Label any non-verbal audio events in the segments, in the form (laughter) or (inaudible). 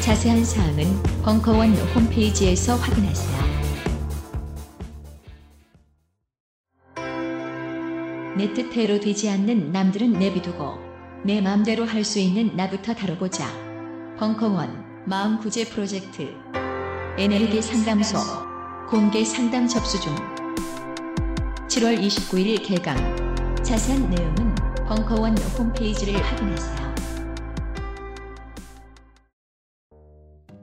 자세한 사항은 벙커원 홈페이지에서 확인하세요. 내 뜻대로 되지 않는 남들은 내비두고 내 마음대로 할 수 있는 나부터 다뤄보자. 벙커원 마음 구제 프로젝트 에너지 상담소 공개 상담 접수 중 7월 29일 개강 자세한 내용은 벙커원 홈페이지를 확인하세요.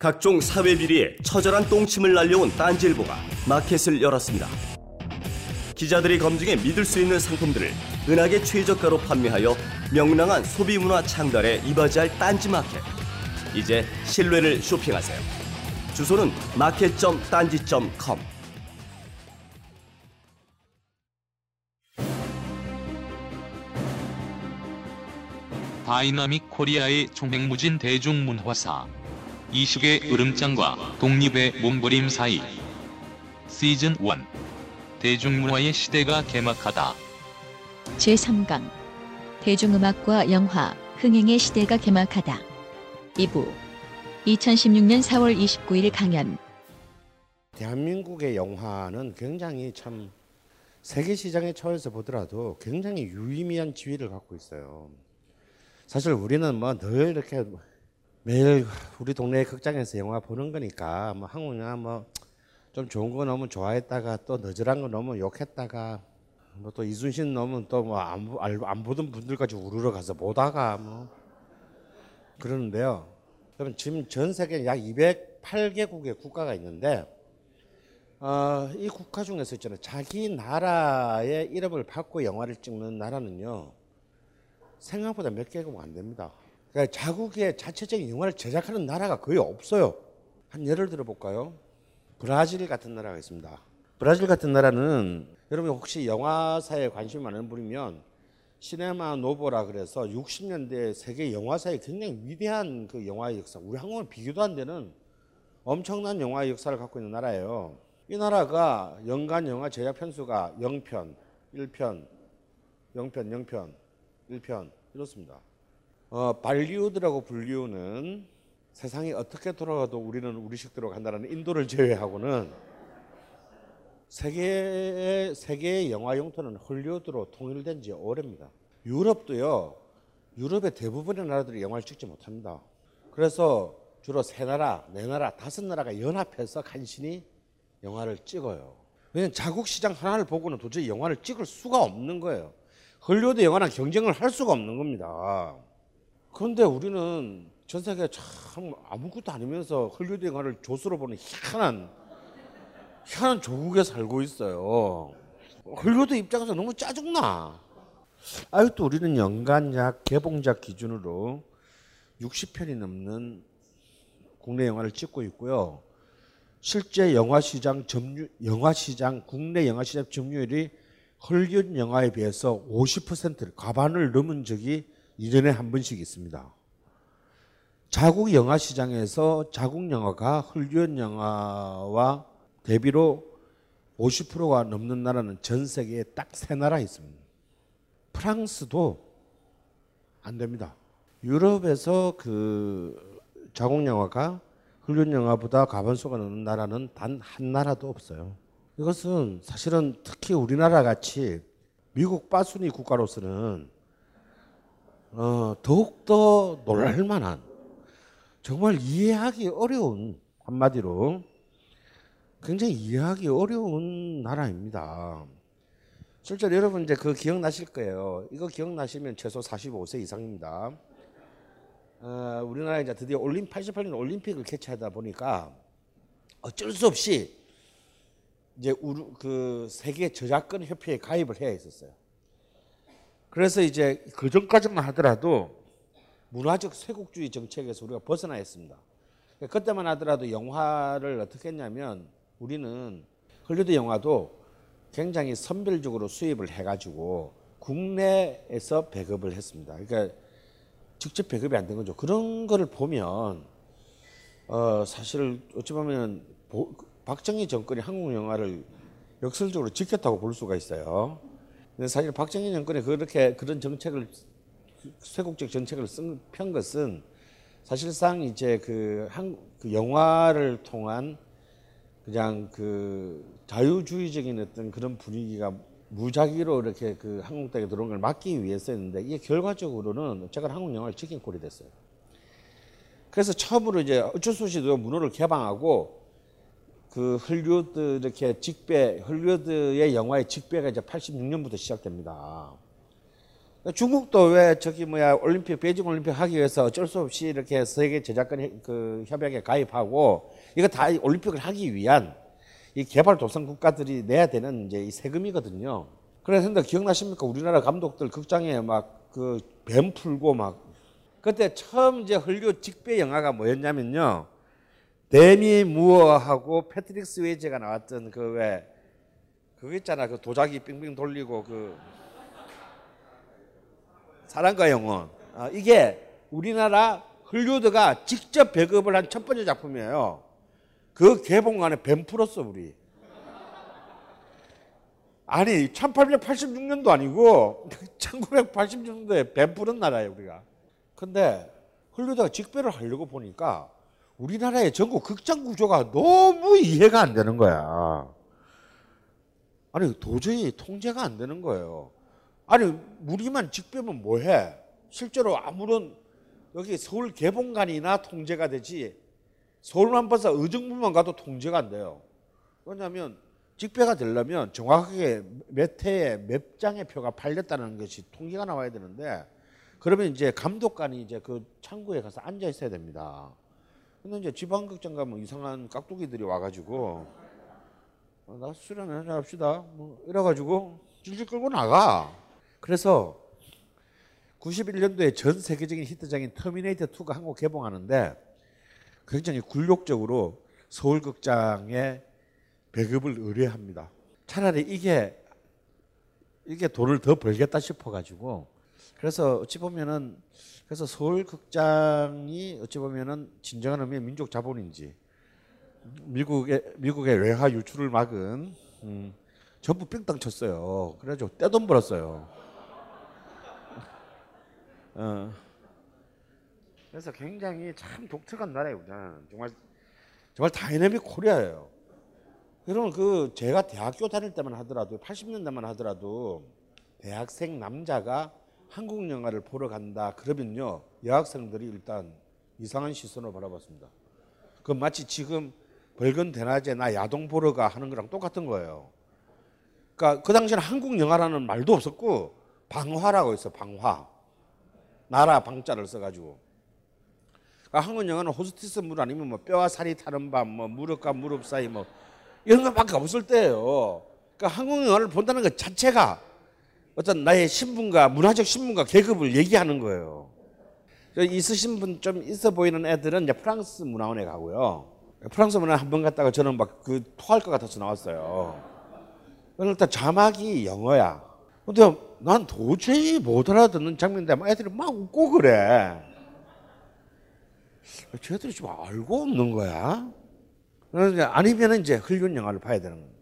각종 사회 비리에 처절한 똥침을 날려온 딴지일보가 마켓을 열었습니다. 기자들이 검증해 믿을 수 있는 상품들을 은하계 최저가로 판매하여 명랑한 소비 문화 창달에 이바지할 딴지 마켓. 이제 신뢰를 쇼핑하세요. 주소는 마켓.딴지.com. 다이나믹 코리아의 총행무진 대중문화사. 이식의 으름장과 독립의 몸부림 사이. 시즌 1. 대중문화의 시대가 개막하다. 제3강 대중음악과 영화 흥행의 시대가 개막하다. 2부 2016년 4월 29일 강연 대한민국의 영화는 굉장히 참 세계 시장의 차원에서 보더라도 굉장히 유의미한 지위를 갖고 있어요. 사실 우리는 뭐 늘 이렇게 매일 우리 동네 극장에서 영화 보는 거니까 뭐 한국 영화 뭐 좀 좋은 거 너무 좋아했다가 또 너절한 거 너무 욕했다가 뭐 또 이순신 너무 또뭐안 안 보던 분들까지 우르르 가서 보다가 뭐 그러는데요. 여러분 지금 전 세계 약 208개국의 국가가 있는데 어, 이 국가 중에서 있잖아요. 자기 나라의 이름을 받고 영화를 찍는 나라는요. 생각보다 몇 개국 안 됩니다. 그러니까 자국의 자체적인 영화를 제작하는 나라가 거의 없어요. 한 예를 들어 볼까요? 브라질 같은 나라가 있습니다. 브라질 같은 나라는 여러분 혹시 영화사에 관심 많은 분이면 시네마 노보라 그래서 60년대 세계 영화사에 굉장히 위대한 그 영화의 역사, 우리 한국은 비교도 안 되는 엄청난 영화의 역사를 갖고 있는 나라예요. 이 나라가 연간 영화 제작 편수가 0편, 1편, 0편, 0편, 1편 이렇습니다. 어, 발리우드라고 불리우는 세상이 어떻게 돌아가도 우리는 우리식대로 간다는 인도를 제외하고는 세계 세계의 영화 영토는 헐리우드로 통일된 지 오래입니다. 유럽도요. 유럽의 대부분의 나라들이 영화를 찍지 못합니다. 그래서 주로 세 나라, 네 나라, 다섯 나라가 연합해서 간신히 영화를 찍어요. 왜냐면 자국 시장 하나를 보고는 도저히 영화를 찍을 수가 없는 거예요. 헐리우드 영화랑 경쟁을 할 수가 없는 겁니다. 그런데 우리는 전 세계 참 아무것도 아니면서 헐리우드 영화를 조수로 보는 희한한 희한한 조국에 살고 있어요. 헐리우드 입장에서 너무 짜증나. 아직도 우리는 연간 약 개봉작 기준으로 60편이 넘는 국내 영화를 찍고 있고요. 실제 영화 시장 점유 영화 시장 국내 영화 시장 점유율이 헐리우드 영화에 비해서 50%를 과반을 넘은 적이 2년에 한 번씩 있습니다. 자국 영화 시장에서 자국 영화가 헐리우드 영화와 대비로 50%가 넘는 나라는 전 세계에 딱 세 나라 있습니다. 프랑스도 안 됩니다. 유럽에서 그 자국 영화가 헐리우드 영화보다 가반수가 넘는 나라는 단 한 나라도 없어요. 이것은 사실은 특히 우리나라 같이 미국 빠순이 국가로서는 어, 더욱더 놀랄 만한 정말 이해하기 어려운 한마디로 굉장히 이해하기 어려운 나라입니다. 실제로 여러분 이제 그 기억나실 거예요. 이거 기억나시면 최소 45세 이상입니다. 어, 우리나라 이제 드디어 올림 88년 올림픽을 개최하다 보니까 어쩔 수 없이 이제 우르, 그 세계 저작권 협회에 가입을 해야 했었어요. 그래서 이제 그 전까지만 하더라도 문화적 쇄국주의 정책에서 우리가 벗어나야 했습니다. 그때만 하더라도 영화를 어떻게 했냐면 우리는 헐리우드 영화도 굉장히 선별적으로 수입을 해가지고 국내에서 배급을 했습니다. 그러니까 직접 배급이 안 된 거죠. 그런 거를 보면 어 사실 어찌 보면 보, 박정희 정권이 한국 영화를 역설적으로 지켰다고 볼 수가 있어요. 근데 사실 박정희 정권이 그렇게 그런 정책을 쇄국적 정책을 쓴, 편 것은 사실상 이제 그, 한, 그 영화를 통한 그냥 그 자유주의적인 어떤 그런 분위기가 무작위로 이렇게 그 한국 땅에 들어온 걸 막기 위해서였는데 이게 결과적으로는 제가 한국 영화를 지킨 꼴이 됐어요. 그래서 처음으로 이제 어쩔 수 없이 문호를 개방하고 그 헐리우드 이렇게 직배, 헐리우드의 영화의 직배가 이제 86년부터 시작됩니다. 중국도 왜 저기 뭐야 올림픽 베이징 올림픽 하기 위해서 어쩔 수 없이 이렇게 세계 제작권 그 협약에 가입하고 이거 다 올림픽을 하기 위한 이 개발 도상 국가들이 내야 되는 이제 이 세금이거든요. 그래서 기억나십니까? 우리나라 감독들 극장에 막 그 뱀 풀고 막 그때 처음 이제 헐리우드 직배 영화가 뭐였냐면요. 데미 무어하고 패트릭 스웨이지가 나왔던 그 왜 그거 있잖아. 그 도자기 빙빙 돌리고 그 사랑과 영혼. 아, 이게 우리나라 헐리우드가 직접 배급을 한 첫 번째 작품이에요. 그 개봉관에 뱀 풀었어 우리. 아니 1886년도 아니고 (laughs) 1986년도에 뱀 푸른 나라예요 우리가. 근데 헐리우드가 직배를 하려고 보니까 우리나라의 전국 극장 구조가 너무 이해가 안 되는 거야. 아니 도저히 통제가 안 되는 거예요. 아니 우리만 직배면 뭐해? 실제로 아무런 여기 서울 개봉관이나 통제가 되지 서울만 봐서 의정부만 가도 통제가 안 돼요. 왜냐하면 직배가 되려면 정확하게 몇 회에 몇 장의 표가 팔렸다는 것이 통계가 나와야 되는데 그러면 이제 감독관이 이제 그 창구에 가서 앉아 있어야 됩니다. 근데 이제 지방극장 가면 이상한 깍두기들이 와가지고 어, 나 술이나 한잔 합시다. 뭐 이래가지고 질질 끌고 나가. 그래서 91년도에 전 세계적인 히트작인 터미네이터 2가 한국 개봉하는데 굉장히 굴욕적으로 서울 극장에 배급을 의뢰합니다. 차라리 이게 이게 돈을 더 벌겠다 싶어가지고 그래서 어찌 보면은 그래서 서울 극장이 어찌 보면은 진정한 의미의 민족 자본인지 미국의 미국의 외화 유출을 막은 음, 전부 삥땅 쳤어요. 그래가지고 떼돈 벌었어요. 어. 그래서 굉장히 참 독특한 나라예요. 정말 정말 다이내믹 코리아예요. 여러분 그 제가 대학교 다닐 때만 하더라도 80년대만 하더라도 대학생 남자가 한국 영화를 보러 간다 그러면요 여학생들이 일단 이상한 시선으로 바라봤습니다. 그 마치 지금 벌건 대낮에 나 야동 보러 가 하는 거랑 똑같은 거예요. 그러니까 그 당시에는 한국 영화라는 말도 없었고 방화라고 있어 방화. 나라 방자를 써가지고. 그러니까 한국 영화는 호스티스 물 아니면 뭐 뼈와 살이 타는 밤, 뭐 무릎과 무릎 사이 뭐 이런 것밖에 없을 때예요. 그러니까 한국 영화를 본다는 것 자체가 어떤 나의 신분과 문화적 신분과 계급을 얘기하는 거예요. 있으신 분 좀 있어 보이는 애들은 이제 프랑스 문화원에 가고요. 프랑스 문화 한 번 갔다가 저는 막 그 토할 것 같아서 나왔어요. 일단 자막이 영어야. 근데 난 도저히 못 알아듣는 장면인데 애들이 막 웃고 그래. 쟤들이 좀 알고 없는 거야. 그러니까 아니면 이제 헐리우드 영화를 봐야 되는 거예요.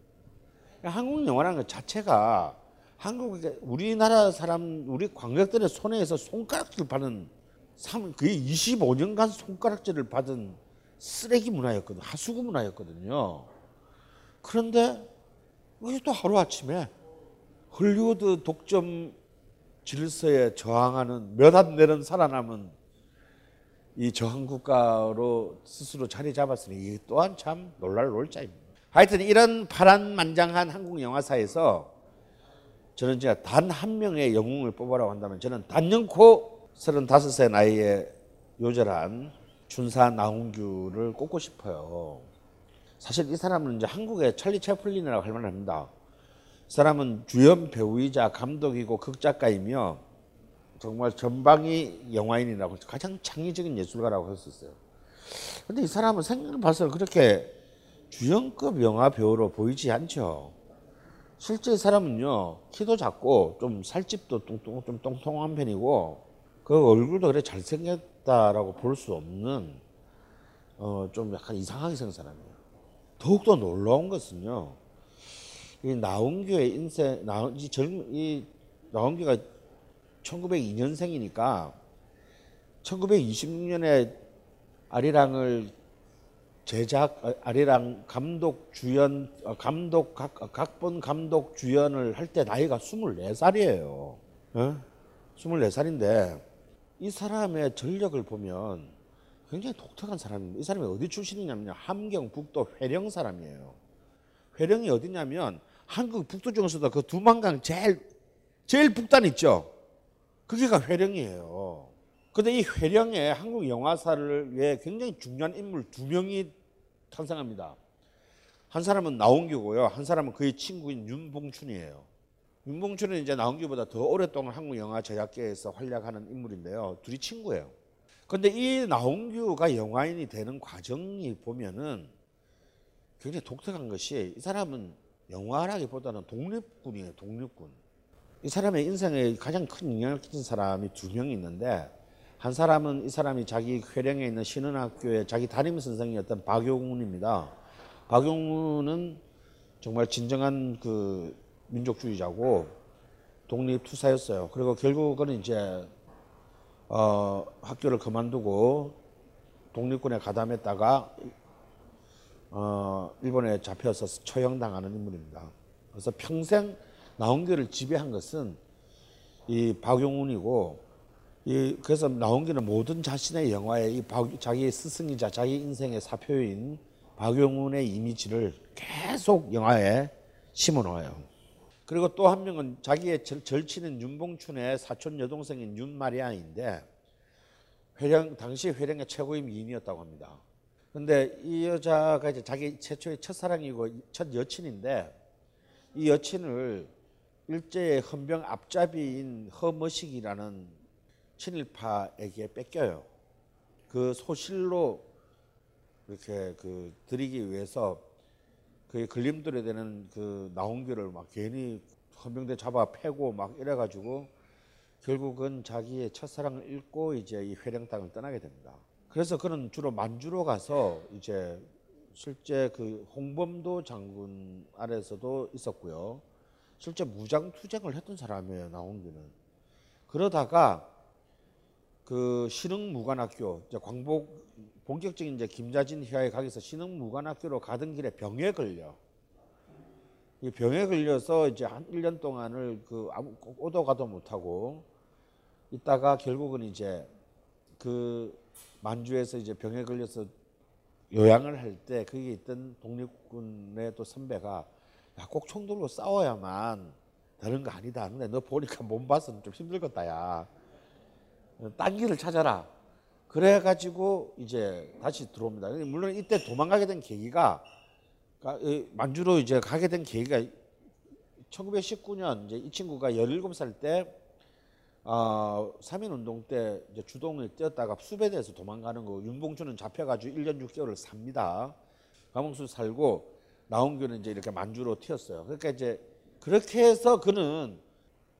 한국 영화라는 것 자체가 한국 우리나라 사람 우리 관객들의 손에서 손가락질 받은 삼- 거의 25년간 손가락질을 받은 쓰레기 문화였거든 하수구 문화였거든요. 그런데 왜 또 하루 아침에 헐리우드 독점 질서에 저항하는 몇 안 되는 살아남은 이 저항국가로 스스로 자리 잡았으니 이 또한 참 놀랄 놀자입니다. 하여튼 이런 파란만장한 한국 영화사에서 저는 진짜 단한 명의 영웅을 뽑으라고 한다면 저는 단연코 35세 나이에 요절한 준사 나홍규를 꼽고 싶어요. 사실 이 사람은 이제 한국의 찰리 채플린이라고 할 만합니다. 이 사람은 주연 배우이자 감독이고 극작가이며 정말 전방위 영화인이라고 가장 창의적인 예술가라고 있어요. 근데 이 사람은 생각을 봐서 그렇게 주연급 영화 배우로 보이지 않죠. 실제 이 사람은요 키도 작고 좀 살집도 뚱뚱 좀 뚱뚱한 편이고 그 얼굴도 그래 잘생겼다라고 볼 수 없는 어 좀 약간 이상하게 생긴 사람이에요. 더욱더 놀라운 것은요 이 나홍규의 인생 나, 이 젊, 이 나홍규가 1902년생이니까 1926년에 아리랑을 제작 아, 아리랑 감독 주연 어, 감독 각, 각본 감독 주연을 할 때 나이가 24살이에요. 어? 24살인데 이 사람의 전력을 보면 굉장히 독특한 사람입니다. 이 사람이 어디 출신이냐면 함경 북도 회령 사람이에요. 회령이 어디냐면 한국 북도 중에서도 그 두만강 제일 제일 북단 있죠. 그게가 회령이에요. 근데 이 회령에 한국 영화사를 위해 굉장히 중요한 인물 두 명이 탄생합니다. 한 사람은 나홍규고요. 한 사람은 그의 친구인 윤봉춘이에요. 윤봉춘은 이제 나홍규보다 더 오랫동안 한국 영화 제작계에서 활약하는 인물인데요. 둘이 친구예요. 근데 이 나홍규가 영화인이 되는 과정이 보면은 굉장히 독특한 것이 이 사람은 영화라기보다는 독립군이에요. 독립군. 이 사람의 인생에 가장 큰 영향을 끼친 사람이 두 명이 있는데 한 사람은 이 사람이 자기 회령에 있는 신흥학교의 자기 담임 선생이었던 박용훈입니다. 박용훈은 정말 진정한 그 민족주의자고 독립투사였어요. 그리고 결국은 이제 어, 학교를 그만두고 독립군에 가담했다가 어, 일본에 잡혀서 처형당하는 인물입니다. 그래서 평생 나홍규를 지배한 것은 이 박용훈이고 이 그래서 나홍규는 모든 자신의 영화에 이 박, 자기의 스승이자 자기 인생의 사표인 박용훈의 이미지를 계속 영화에 심어 놓아요. 그리고 또 한 명은 자기의 절, 절친인 윤봉춘의 사촌 여동생인 윤마리아인데 회령 당시 회령의 최고의 미인이었다고 합니다. 근데 이 여자가 이제 자기 최초의 첫사랑이고 첫 여친인데 이 여친을 일제의 헌병 앞잡이인 허머식이라는 친일파에게 뺏겨요. 그 소실로 이렇게 그 드리기 위해서 그 걸림돌에 되는 그 나홍규를 막 괜히 헌병대 잡아 패고 막 이래가지고 결국은 자기의 첫사랑을 잃고 이제 이 회령 땅을 떠나게 됩니다. 그래서 그는 주로 만주로 가서 이제 실제 그 홍범도 장군 아래서도 있었고요. 실제 무장 투쟁을 했던 사람이에요 나홍규는. 그러다가 그 신흥무관학교 이제 광복 본격적인 이제 김자진 휘하에 가기 위해서 신흥무관학교로 가던 길에 병에 걸려. 이 병에 걸려서 이제 한 1년 동안을 그 아무 오도 가도 못하고 있다가 결국은 이제 그 만주에서 이제 병에 걸려서 요양을 할 때 거기 있던 독립군의 또 선배가 야 꼭 총 들고 싸워야만 되는 거 아니다. 근데 너 보니까 몸 봐서는 좀 힘들겠다 야. 딴 길을 찾아라. 그래 가지고 이제 다시 들어옵니다. 물론 이때 도망가게 된 계기가 만주로 이제 가게 된 계기가 1919년 이제 이 친구가 17살 때 어, 3.1 운동 때 이제 주동을 뛰었다가 수배돼서 도망가는 거 윤봉춘은 잡혀가지고 1년 6개월을 삽니다. 감옥수 살고 나홍규는 이제 이렇게 만주로 튀었어요. 그러니까 이제 그렇게 해서 그는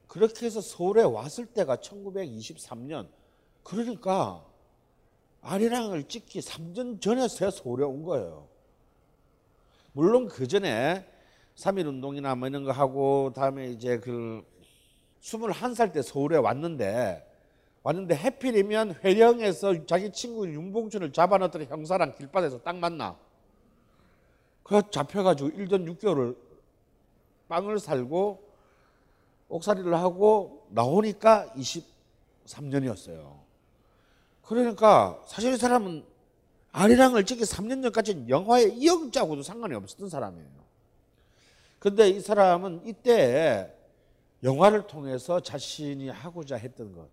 그렇게 해서 서울에 왔을 때가 1923년 그러니까 아리랑을 찍기 3년 전에 새 서울에 온 거예요. 물론 그 전에 3.1 운동이나 뭐 이런 거 하고 다음에 이제 그 21살 때 서울에 왔는데 왔는데 해필이면 회령에서 자기 친구 윤봉준을 잡아놨더니 형사랑 길바닥에서 딱 만나. 그 잡혀가지고 1년 6개월을 빵을 살고 옥살이를 하고 나오니까 23년이었어요. 그러니까 사실 이 사람은 아리랑 을 찍기 3년 전까지 영화에 이영자하고도 상관이 없었던 사람이에요. 근데 이 사람은 이때 영화를 통해서 자신이 하고자 했던 것,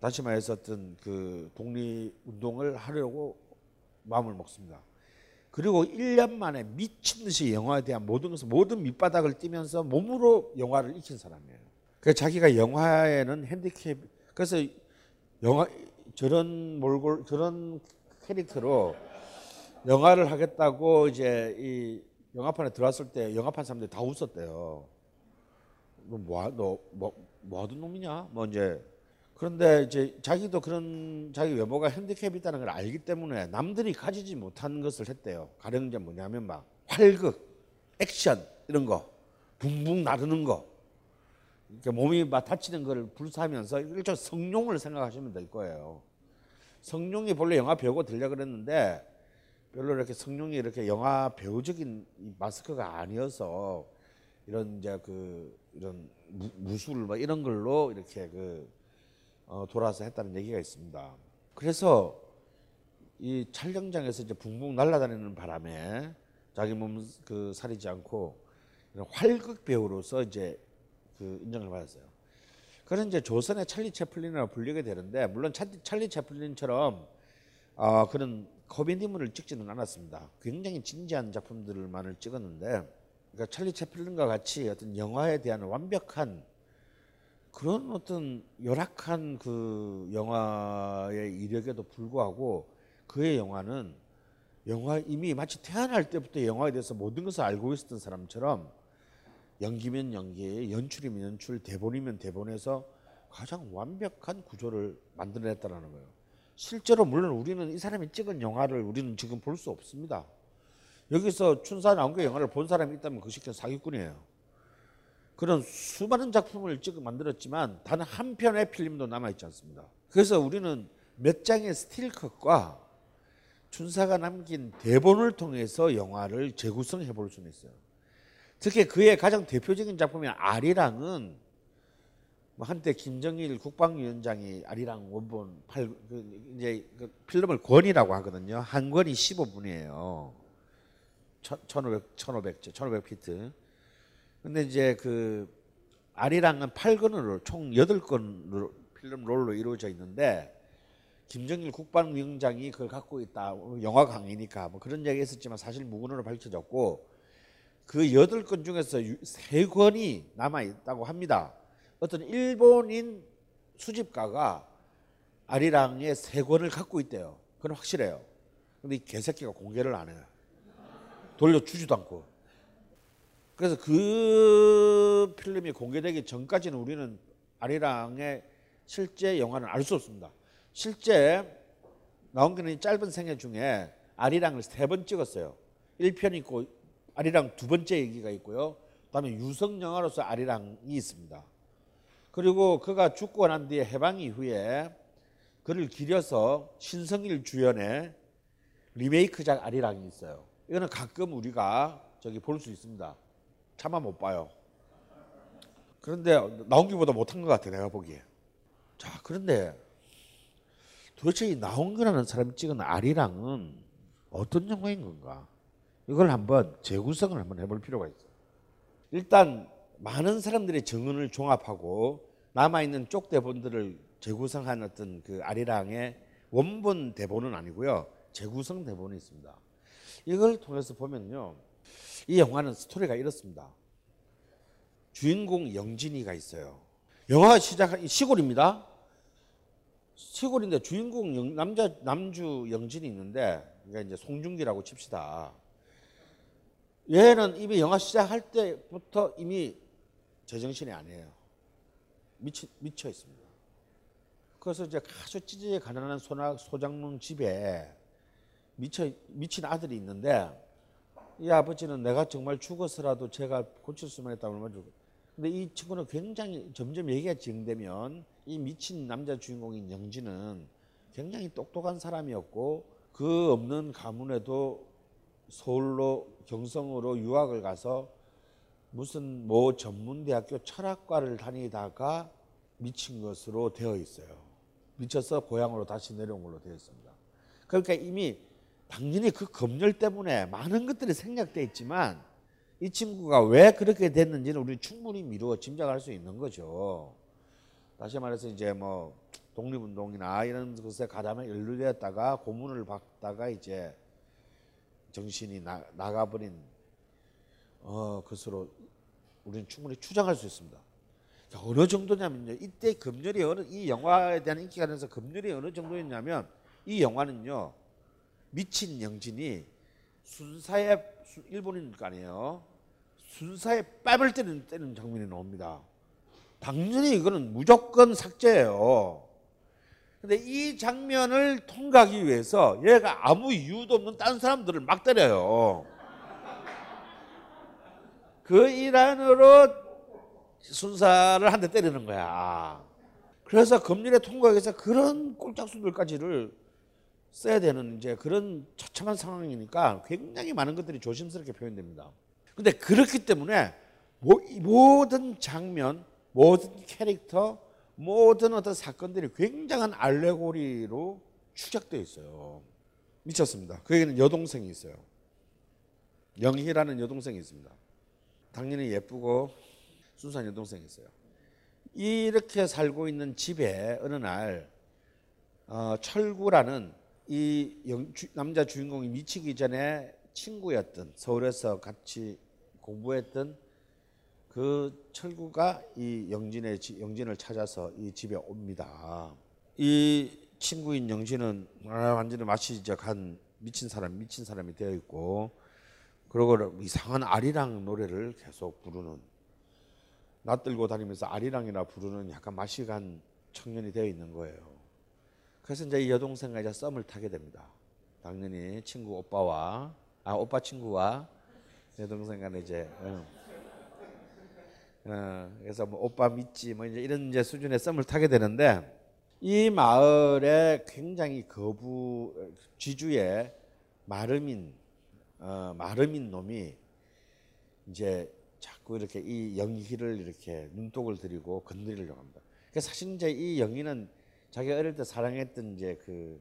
다시 말해서 어떤 그 독립운동을 하려고 마음을 먹습니다. 그리고 1년 만에 미친 듯이 영화에 대한 모든 것을 모든 밑바닥을 뛰면서 몸으로 영화를 익힌 사람이에요. 그 자기가 영화에는 핸디캡 그래서 영화 저런 몰골 저런 캐릭터로 영화를 하겠다고 이제 이 영화판에 들어왔을 때 영화판 사람들이 다 웃었대요. 너뭐너뭐 뭐, 뭐 하던 놈이냐? 뭐 이제 그런데 이제 자기도 그런 자기 외모가 핸디캡이 있다는 걸 알기 때문에 남들이 가지지 못한 것을 했대요. 가령 이제 뭐냐면 막 활극, 액션 이런 거, 붕붕 나르는 거, 그러니까 몸이 막 다치는 거를 불사하면서 일종 성룡을 생각하시면 될 거예요. 성룡이 본래 영화 배우고 들려 그랬는데 별로 이렇게 성룡이 이렇게 영화 배우적인 마스크가 아니어서 이런 이제 그 이런 무, 무술 뭐 이런 걸로 이렇게 그 어, 돌아서 했다는 얘기가 있습니다. 그래서 이 촬영장에서 이제 붕붕 날아다니는 바람에 자기 몸 그 사리지 않고 활극 배우로서 이제 그 인정을 받았어요. 그런 이제 조선의 찰리 채플린이라고 불리게 되는데 물론 찰리 채플린처럼 어, 그런 코미디물을 찍지는 않았습니다. 굉장히 진지한 작품들만을 찍었는데 그러니까 찰리 채플린과 같이 어떤 영화에 대한 완벽한 그런 어떤 열악한 그 영화의 이력에도 불구하고 그의 영화는 영화 이미 마치 태어날 때부터 영화에 대해서 모든 것을 알고 있었던 사람처럼 연기면 연기, 연출이면 연출, 대본이면 대본에서 가장 완벽한 구조를 만들어냈다는 거예요. 실제로 물론 우리는 이 사람이 찍은 영화를 우리는 지금 볼 수 없습니다. 여기서 춘사 나온 게 영화를 본 사람이 있다면 그 시기는 사기꾼이에요. 그런 수많은 작품을 찍어 만들었지만 단 한 편의 필름도 남아 있지 않습니다. 그래서 우리는 몇 장의 스틸컷과 춘사가 남긴 대본을 통해서 영화를 재구성해 볼 수는 있어요. 특히 그의 가장 대표적인 작품이 아리랑은 뭐 한때 김정일 국방위원장이 아리랑 원본 8, 그 이제 그 필름을 권이라고 하거든요. 한 권이 15분이에요. 1500, 1500, 1500피트. 근데 이제 그 아리랑은 8권으로 총 8권으로 필름 롤로 이루어져 있는데 김정일 국방위원장이 그걸 갖고 있다. 영화 강의니까 뭐 그런 이야기 했었지만 사실 무근으로 밝혀졌고 그 여덟 권 중에서 세 권이 남아 있다고 합니다. 어떤 일본인 수집가가 아리랑의 세 권을 갖고 있대요. 그건 확실해요. 근데 이 개새끼가 공개를 안 해요. 돌려주지도 않고. 그래서 그 필름이 공개되기 전까지는 우리는 아리랑의 실제 영화는 알 수 없습니다. 실제 나온 게는 짧은 생애 중에 아리랑을 세 번 찍었어요. 1편 있고 아리랑 두 번째 얘기가 있고요. 그다음에 유성 영화로서 아리랑이 있습니다. 그리고 그가 죽고 난 뒤에 해방 이후에 그를 기려서 신성일 주연의 리메이크작 아리랑이 있어요. 이거는 가끔 우리가 저기 볼 수 있습니다. 차마 못 봐요. 그런데 나온기보다 못한 것 같아 내가 보기에. 자 그런데 도대체 이 나온기라는 사람이 찍은 아리랑은 어떤 영화인 건가? 이걸 한번 재구성을 한번 해볼 필요가 있어요. 일단 많은 사람들의 증언을 종합하고 남아 있는 쪽 대본들을 재구성한 어떤 그 아리랑의 원본 대본은 아니고요. 재구성 대본이 있습니다. 이걸 통해서 보면요. 이 영화는 스토리가 이렇습니다. 주인공 영진이가 있어요. 영화 시작한 시골입니다. 시골인데 주인공 영, 남자 남주 영진이 있는데 그러니까 이제 송중기라고 칩시다. 얘는 이미 영화 시작할 때부터 이미 제정신이 아니에요. 미치, 미쳐 있습니다. 그래서 이제 아주 찌질이 가난한 소나 소장농 집에 미쳐 미친 아들이 있는데 이 아버지는 내가 정말 죽어서라도 제가 고칠 수만 있다면 얼마 주고. 근데 이 친구는 굉장히 점점 얘기가 진행되면 이 미친 남자 주인공인 영진은 굉장히 똑똑한 사람이었고 그 없는 가문에도 서울로 경성으로 유학을 가서 무슨 뭐 전문대학교 철학과를 다니다가 미친 것으로 되어 있어요. 미쳐서 고향으로 다시 내려온 걸로 되어 있습니다. 그러니까 이미 당연히 그 검열 때문에 많은 것들이 생략돼 있지만 이 친구가 왜 그렇게 됐는지는 우리 충분히 미루어 짐작할 수 있는 거죠. 다시 말해서 이제 뭐 독립운동이나 이런 것에 가담에 연루되었다가 고문을 받다가 이제 정신이 나, 나가버린 어 것으로 우리는 충분히 추정할 수 있습니다. 자, 어느 정도냐면요. 이때 검열이 어느 이 영화에 대한 인기가 돼서 검열이 어느 정도였냐면 이 영화는요. 미친 영진이 순사에 수- 일본인 거 아니에요. 순사에 뺨을 때리는, 때리는 장면이 나옵니다. 당연히 이거는 무조건 삭제예요. 근데 이 장면을 통과하기 위해서 얘가 아무 이유도 없는 다른 사람들을 막 때려요. 그 일환으로 순사를 한 대 때리는 거야. 그래서 검열에 통과하기 위해서 그런 꼴짝수들까지를 써야 되는 이제 그런 처참한 상황이니까 굉장히 많은 것들이 조심스럽게 표현됩니다. 근데 그렇기 때문에 모- 이 모든 장면, 모든 캐릭터, 모든 어떤 사건들이 굉장한 알레고리로 축약되어 있어요. 미쳤습니다. 그에게는 여동생이 있어요. 영희라는 여동생이 있습니다. 당연히 예쁘고 순수한 여동생이 있어요. 이렇게 살고 있는 집에 어느 날 어, 철구라는 이 남자 주인공이 미치기 전에 친구였던 서울에서 같이 공부했던 그 철구가 이 영진의 지- 영진을 찾아서 이 집에 옵니다. 이 친구인 영진은 아, 완전히 마치 이제 간 미친 사람 미친 사람이 되어 있고 그러고 이상한 아리랑 노래를 계속 부르는 낯들고 다니면서 아리랑이나 부르는 약간 맛이 간 청년이 되어 있는 거예요. 그래서 이제 이 여동생과 이제 썸을 타게 됩니다. 당연히 친구 오빠와 아 오빠 친구와 여동생 간에 이제 어. 어, 그래서 뭐 오빠 믿지 뭐 이제 이런 이제 수준의 썸을 타게 되는데 이 마을에 굉장히 거부 지주의 마름인 어, 마름인 놈이 이제 자꾸 이렇게 이 영희를 이렇게 눈독을 들이고 건드리려고 합니다. 그 사실 이제 이 영희는 자기 어릴 때 사랑했던 이제 그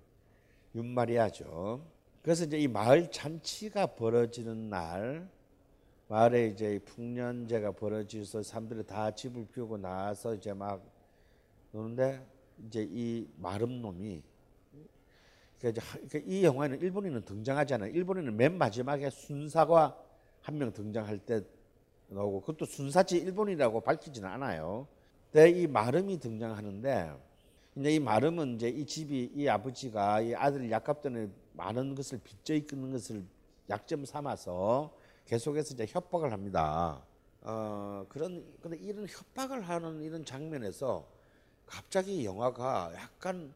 윤마리아죠. 그래서 이제 이 마을 잔치가 벌어지는 날 마을에 이제 이 풍년제가 벌어지서 사람들이 다 집을 비우고 나와서 이제 막 노는데 이제 이 마름 놈이 그러니까 그러니까 이 영화에는 일본인은 등장하지 않아요. 일본인은 맨 마지막에 순사가 한 명 등장할 때 나오고 그것도 순사지 일본이라고 밝히지는 않아요. 근데 이 마름이 등장하는데 이제 이 마름은 이제 이 집이 이 아버지가 이 아들 약값 때문에 많은 것을 빚져 있는 것을 약점 삼아서 계속해서 이제 협박을 합니다. 어 그런 근데 이런 협박을 하는 이런 장면에서 갑자기 영화가 약간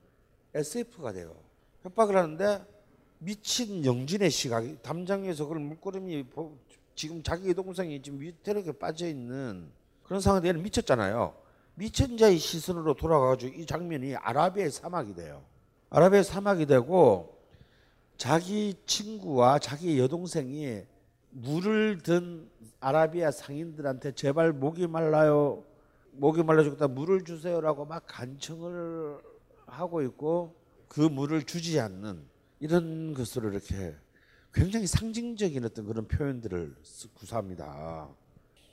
SF가 돼요. 협박을 하는데 미친 영진의 시각이 담장에서 그걸 물끄러미 보- 지금 자기 동생이 지금 위태롭게 빠져 있는 그런 상황에 미쳤잖아요. 미친 자의 시선으로 돌아가가지고 이 장면이 아라비아의 사막이 돼요. 아라비아의 사막이 되고 자기 친구와 자기 여동생이 물을 든 아라비아 상인들한테 제발 목이 말라요. 목이 말라 죽다 물을 주세요라고 막 간청을 하고 있고 그 물을 주지 않는 이런 것으로 이렇게 굉장히 상징적인 어떤 그런 표현들을 쓰- 구사합니다.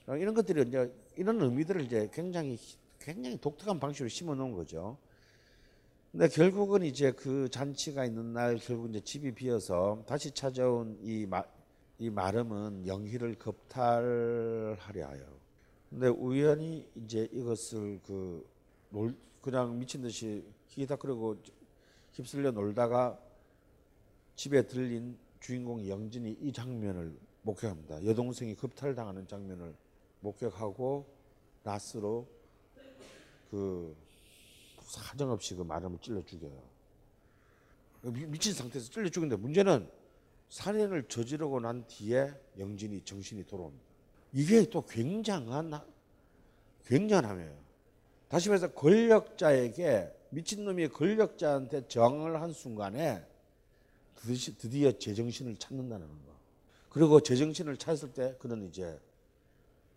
어, 이런 것들이 이제 이런 의미들을 이제 굉장히 굉장히 독특한 방식으로 심어 놓은 거죠. 근데 결국은 이제 그 잔치가 있는 날 결국 이제 집이 비어서 다시 찾아온 이, 마, 이 마름은 영희를 겁탈하려 하여. 근데 우연히 이제 이것을 그 놀, 그냥 미친 듯이 히다크리고 휩쓸려 놀다가 집에 들린 주인공 영진이 이 장면을 목격합니다. 여동생이 겁탈당하는 장면을 목격하고 낫으로 그 사정없이 그 마름을 찔러 죽여요. 미- 미친 상태에서 찔러 죽는데 문제는 살인을 저지르고 난 뒤에 영진이 정신이 돌아옵니다. 이게 또 굉장한 굉장함이에요. 다시 말해서 권력자에게 미친놈이 권력자한테 저항을 한 순간에 드디어 제정신을 찾는다는 거. 그리고 제정신을 찾았을 때 그는 이제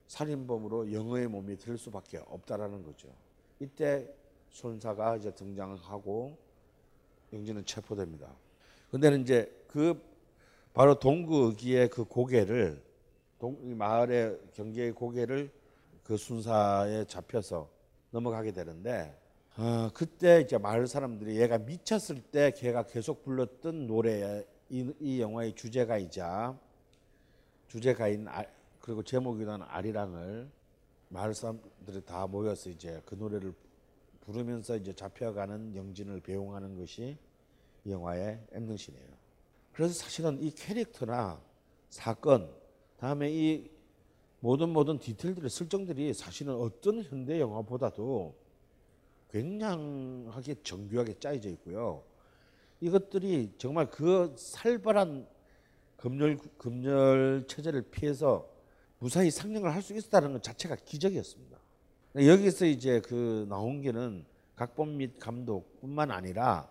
살인범으로 영어의 몸이 될 수밖에 없다라는 거죠. 이때 손사가 이제 등장하고 영진은 체포됩니다. 근데는 이제 그 바로 동구기의 그 고개를 동, 이 마을의 경계의 고개를 그 순사에 잡혀서 넘어가게 되는데 어, 그때 이제 마을 사람들이 얘가 미쳤을 때 걔가 계속 불렀던 노래 이, 이 영화의 주제가이자 주제가인 아, 그리고 제목이던 아리랑을 마을 사람들이 다 모여서 이제 그 노래를 부르면서 이제 잡혀가는 영진을 배웅하는 것이 이 영화의 엔딩씬이에요. 그래서 사실은 이 캐릭터나 사건 다음에 이 모든 모든 디테일들의 설정들이 사실은 어떤 현대 영화보다도 굉장하게 정교하게 짜여져 있고요. 이것들이 정말 그 살벌한 검열 검열 체제를 피해서 무사히 상영을 할 수 있었다는 것 자체가 기적이었습니다. 여기서 이제 그 나온 게는 각본 및 감독뿐만 아니라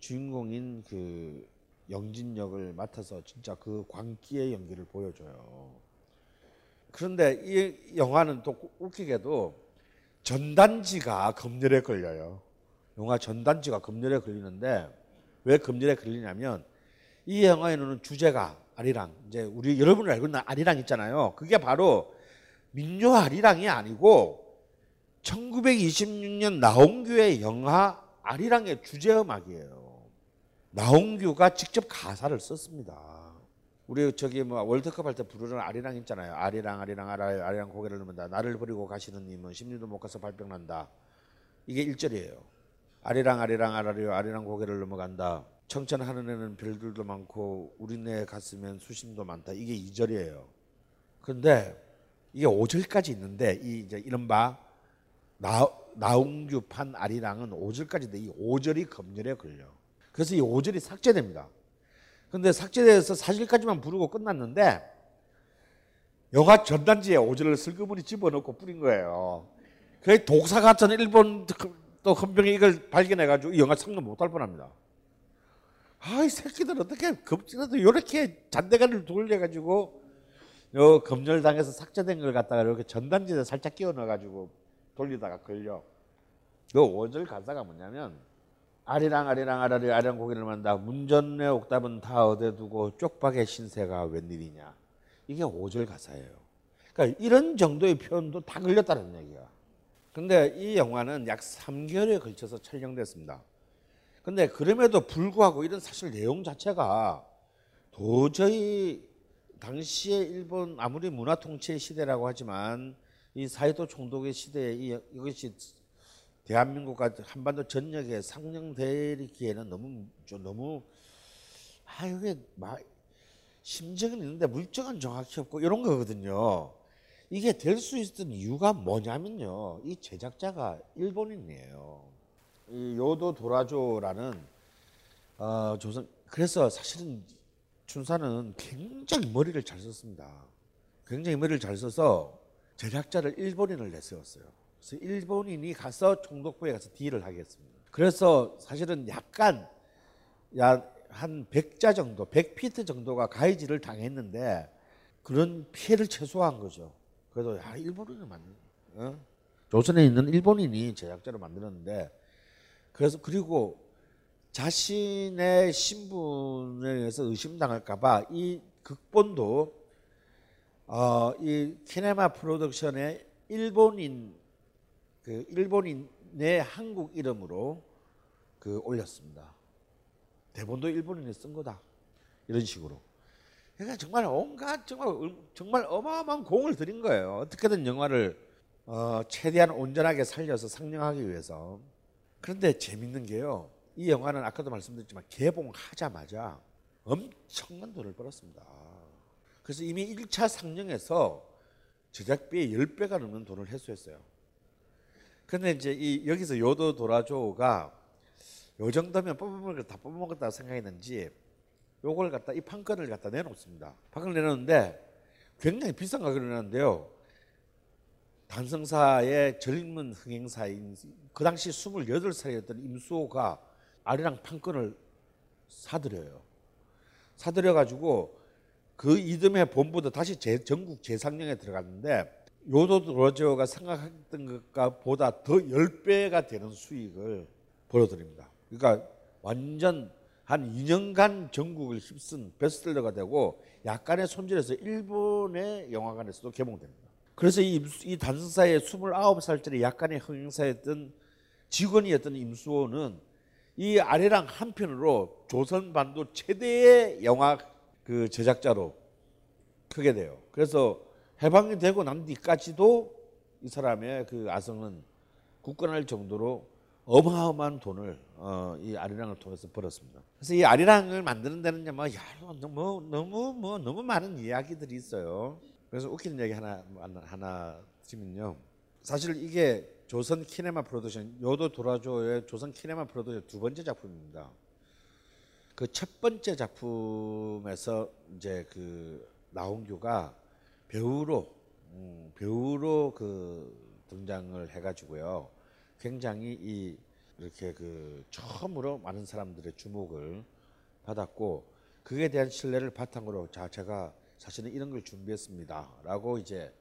주인공인 그 영진 역을 맡아서 진짜 그 광기의 연기를 보여줘요. 그런데 이 영화는 또 웃기게도 전단지가 검열에 걸려요. 영화 전단지가 검열에 걸리는데 왜 검열에 걸리냐면 이 영화에는 주제가 아리랑 이제 우리 여러분이 알고 있는 아리랑 있잖아요. 그게 바로 민요 아리랑이 아니고 1926년 나홍규의 영화 아리랑의 주제 음악이에요. 나홍규가 직접 가사를 썼습니다. 우리 저기 뭐 월드컵 할 때 부르는 아리랑 있잖아요. 아리랑 아리랑 아라 아리랑 고개를 넘는다. 나를 버리고 가시는 님은 십리도 못 가서 발병난다. 이게 1절이에요. 아리랑 아리랑 아라리요 아리랑 고개를 넘어간다. 청천 하늘에는 별들도 많고 우리네 가슴엔 수심도 많다. 이게 2절이에요. 그런데 이게 5절까지 있는데 이 이제 이른바 나, 나홍규판 아리랑은 5절까지인데 이 5절이 검열에 걸려. 그래서 이 5절이 삭제됩니다. 근데 삭제돼서 사실까지만 부르고 끝났는데 영화 전단지에 5절을 슬그머니 집어넣고 뿌린 거예요. 그 독사 같은 일본 또 헌병이 이걸 발견해가지고 이 영화 상영 못할 뻔합니다. 아이 새끼들 어떻게 겁지라도 이렇게 잔대가리를 돌려가지고 요 검열당해서 삭제된 걸 갖다가 이렇게 전단지에 살짝 끼워 넣어가지고 돌리다가 걸려. 요 5절 가사가 뭐냐면 아리랑 아리랑 아라리 아리랑 고기를 만다 문전의 옥답은 다 얻어 두고 쪽박의 신세가 웬일이냐. 이게 5절 가사예요. 그러니까 이런 정도의 표현도 다 걸렸다는 얘기야. 근데 이 영화는 약 3개월에 걸쳐서 촬영됐습니다. 근데 그럼에도 불구하고 이런 사실 내용 자체가 도저히 당시에 일본 아무리 문화 통치의 시대라고 하지만 이 사이도 총독의 시대에 이, 이것이 대한민국과 한반도 전역에 상영되기에는 너무 좀 너무 아 이게 막 심정은 있는데 물정은 정확히 없고 이런 거거든요. 이게 될 수 있었던 이유가 뭐냐면요. 이 제작자가 일본인이에요. 이 요도 도라조라는 어, 조선 그래서 사실은 춘사는 굉장히 머리를 잘 썼습니다. 굉장히 머리를 잘 써서 제작자를 일본인을 내세웠어요. 그래서 일본인이 가서 총독부에 가서 딜을 하겠습니다. 그래서 사실은 약간 야한 100자 정도, 100피트 정도가 가해지를 당했는데 그런 피해를 최소화한 거죠. 그래도 야 일본인을 만든 어? 조선에 있는 일본인이 제작자를 만들었는데 그래서 그리고 자신의 신분에 의해서 의심당할까봐 이 극본도 어, 이 키네마 프로덕션의 일본인 그 일본인의 한국 이름으로 그 올렸습니다. 대본도 일본인이 쓴 거다 이런 식으로. 그러니까 정말 온갖 정말 정말 어마어마한 공을 들인 거예요. 어떻게든 영화를 어, 최대한 온전하게 살려서 상영하기 위해서. 그런데 재밌는 게요. 이 영화는 아까도 말씀드렸지만 개봉하자마자 엄청난 돈을 벌었습니다. 그래서 이미 1차 상영에서 제작비의 10배가 넘는 돈을 회수했어요. 근데 이제 이 여기서 요도 도라조가 요 정도면 뽑아먹을 걸다 뽑아먹었다 생각했는지 요걸 갖다 이 판권을 갖다 내놓습니다. 판권을 내놓는데 굉장히 비싼 가격을 내놨는데요. 단성사의 젊은 흥행사인 그 당시 28살이었던 임수호가 아리랑 판권을 사들여요. 사들여 가지고 그 이듬해 본부도 다시 재, 전국 재상영에 들어갔는데 요도 로저가 생각했던 것과 보다 더 10배가 되는 수익을 벌어들입니다. 그러니까 완전 한 2년간 전국을 휩쓴 베스트셀러가 되고 약간의 손질해서 일본의 영화관에서도 개봉됩니다. 그래서 이, 이 단성사의 29살짜리 약간의 흥행사였던 직원이었던 임수호는 이 아래랑 한편으로 조선 반도 최대의 영화 그 제작자로 크게 돼요. 그래서 해방이 되고 난 뒤까지도 이 사람의 그 아성은 굳건할 정도로 어마어마한 돈을 어, 이 아리랑을 통해서 벌었습니다. 그래서 이 아리랑을 만드는 데는 뭐, 야, 뭐 너무 뭐 너무 많은 이야기들이 있어요. 그래서 웃기는 얘기 하나 하나 드리면요. 사실 이게 조선 키네마 프로덕션 요도 도라조의 조선 키네마 프로덕션 두 번째 작품입니다. 그 첫 번째 작품에서 이제 그 나홍규가 배우로 음, 배우로 그 등장을 해가지고요. 굉장히 이 이렇게 그 처음으로 많은 사람들의 주목을 받았고 그에 대한 신뢰를 바탕으로 자 제가 사실은 이런 걸 준비했습니다라고 이제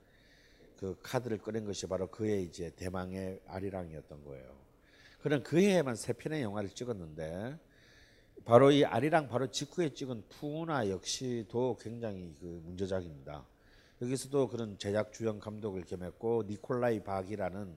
그 카드를 꺼낸 것이 바로 그의 이제 대망의 아리랑이었던 거예요. 그는 그 해에만 세 편의 영화를 찍었는데 바로 이 아리랑 바로 직후에 찍은 풍운아 역시도 굉장히 그 문제작입니다. 여기서도 그런 제작 주연 감독을 겸했고 니콜라이 박이라는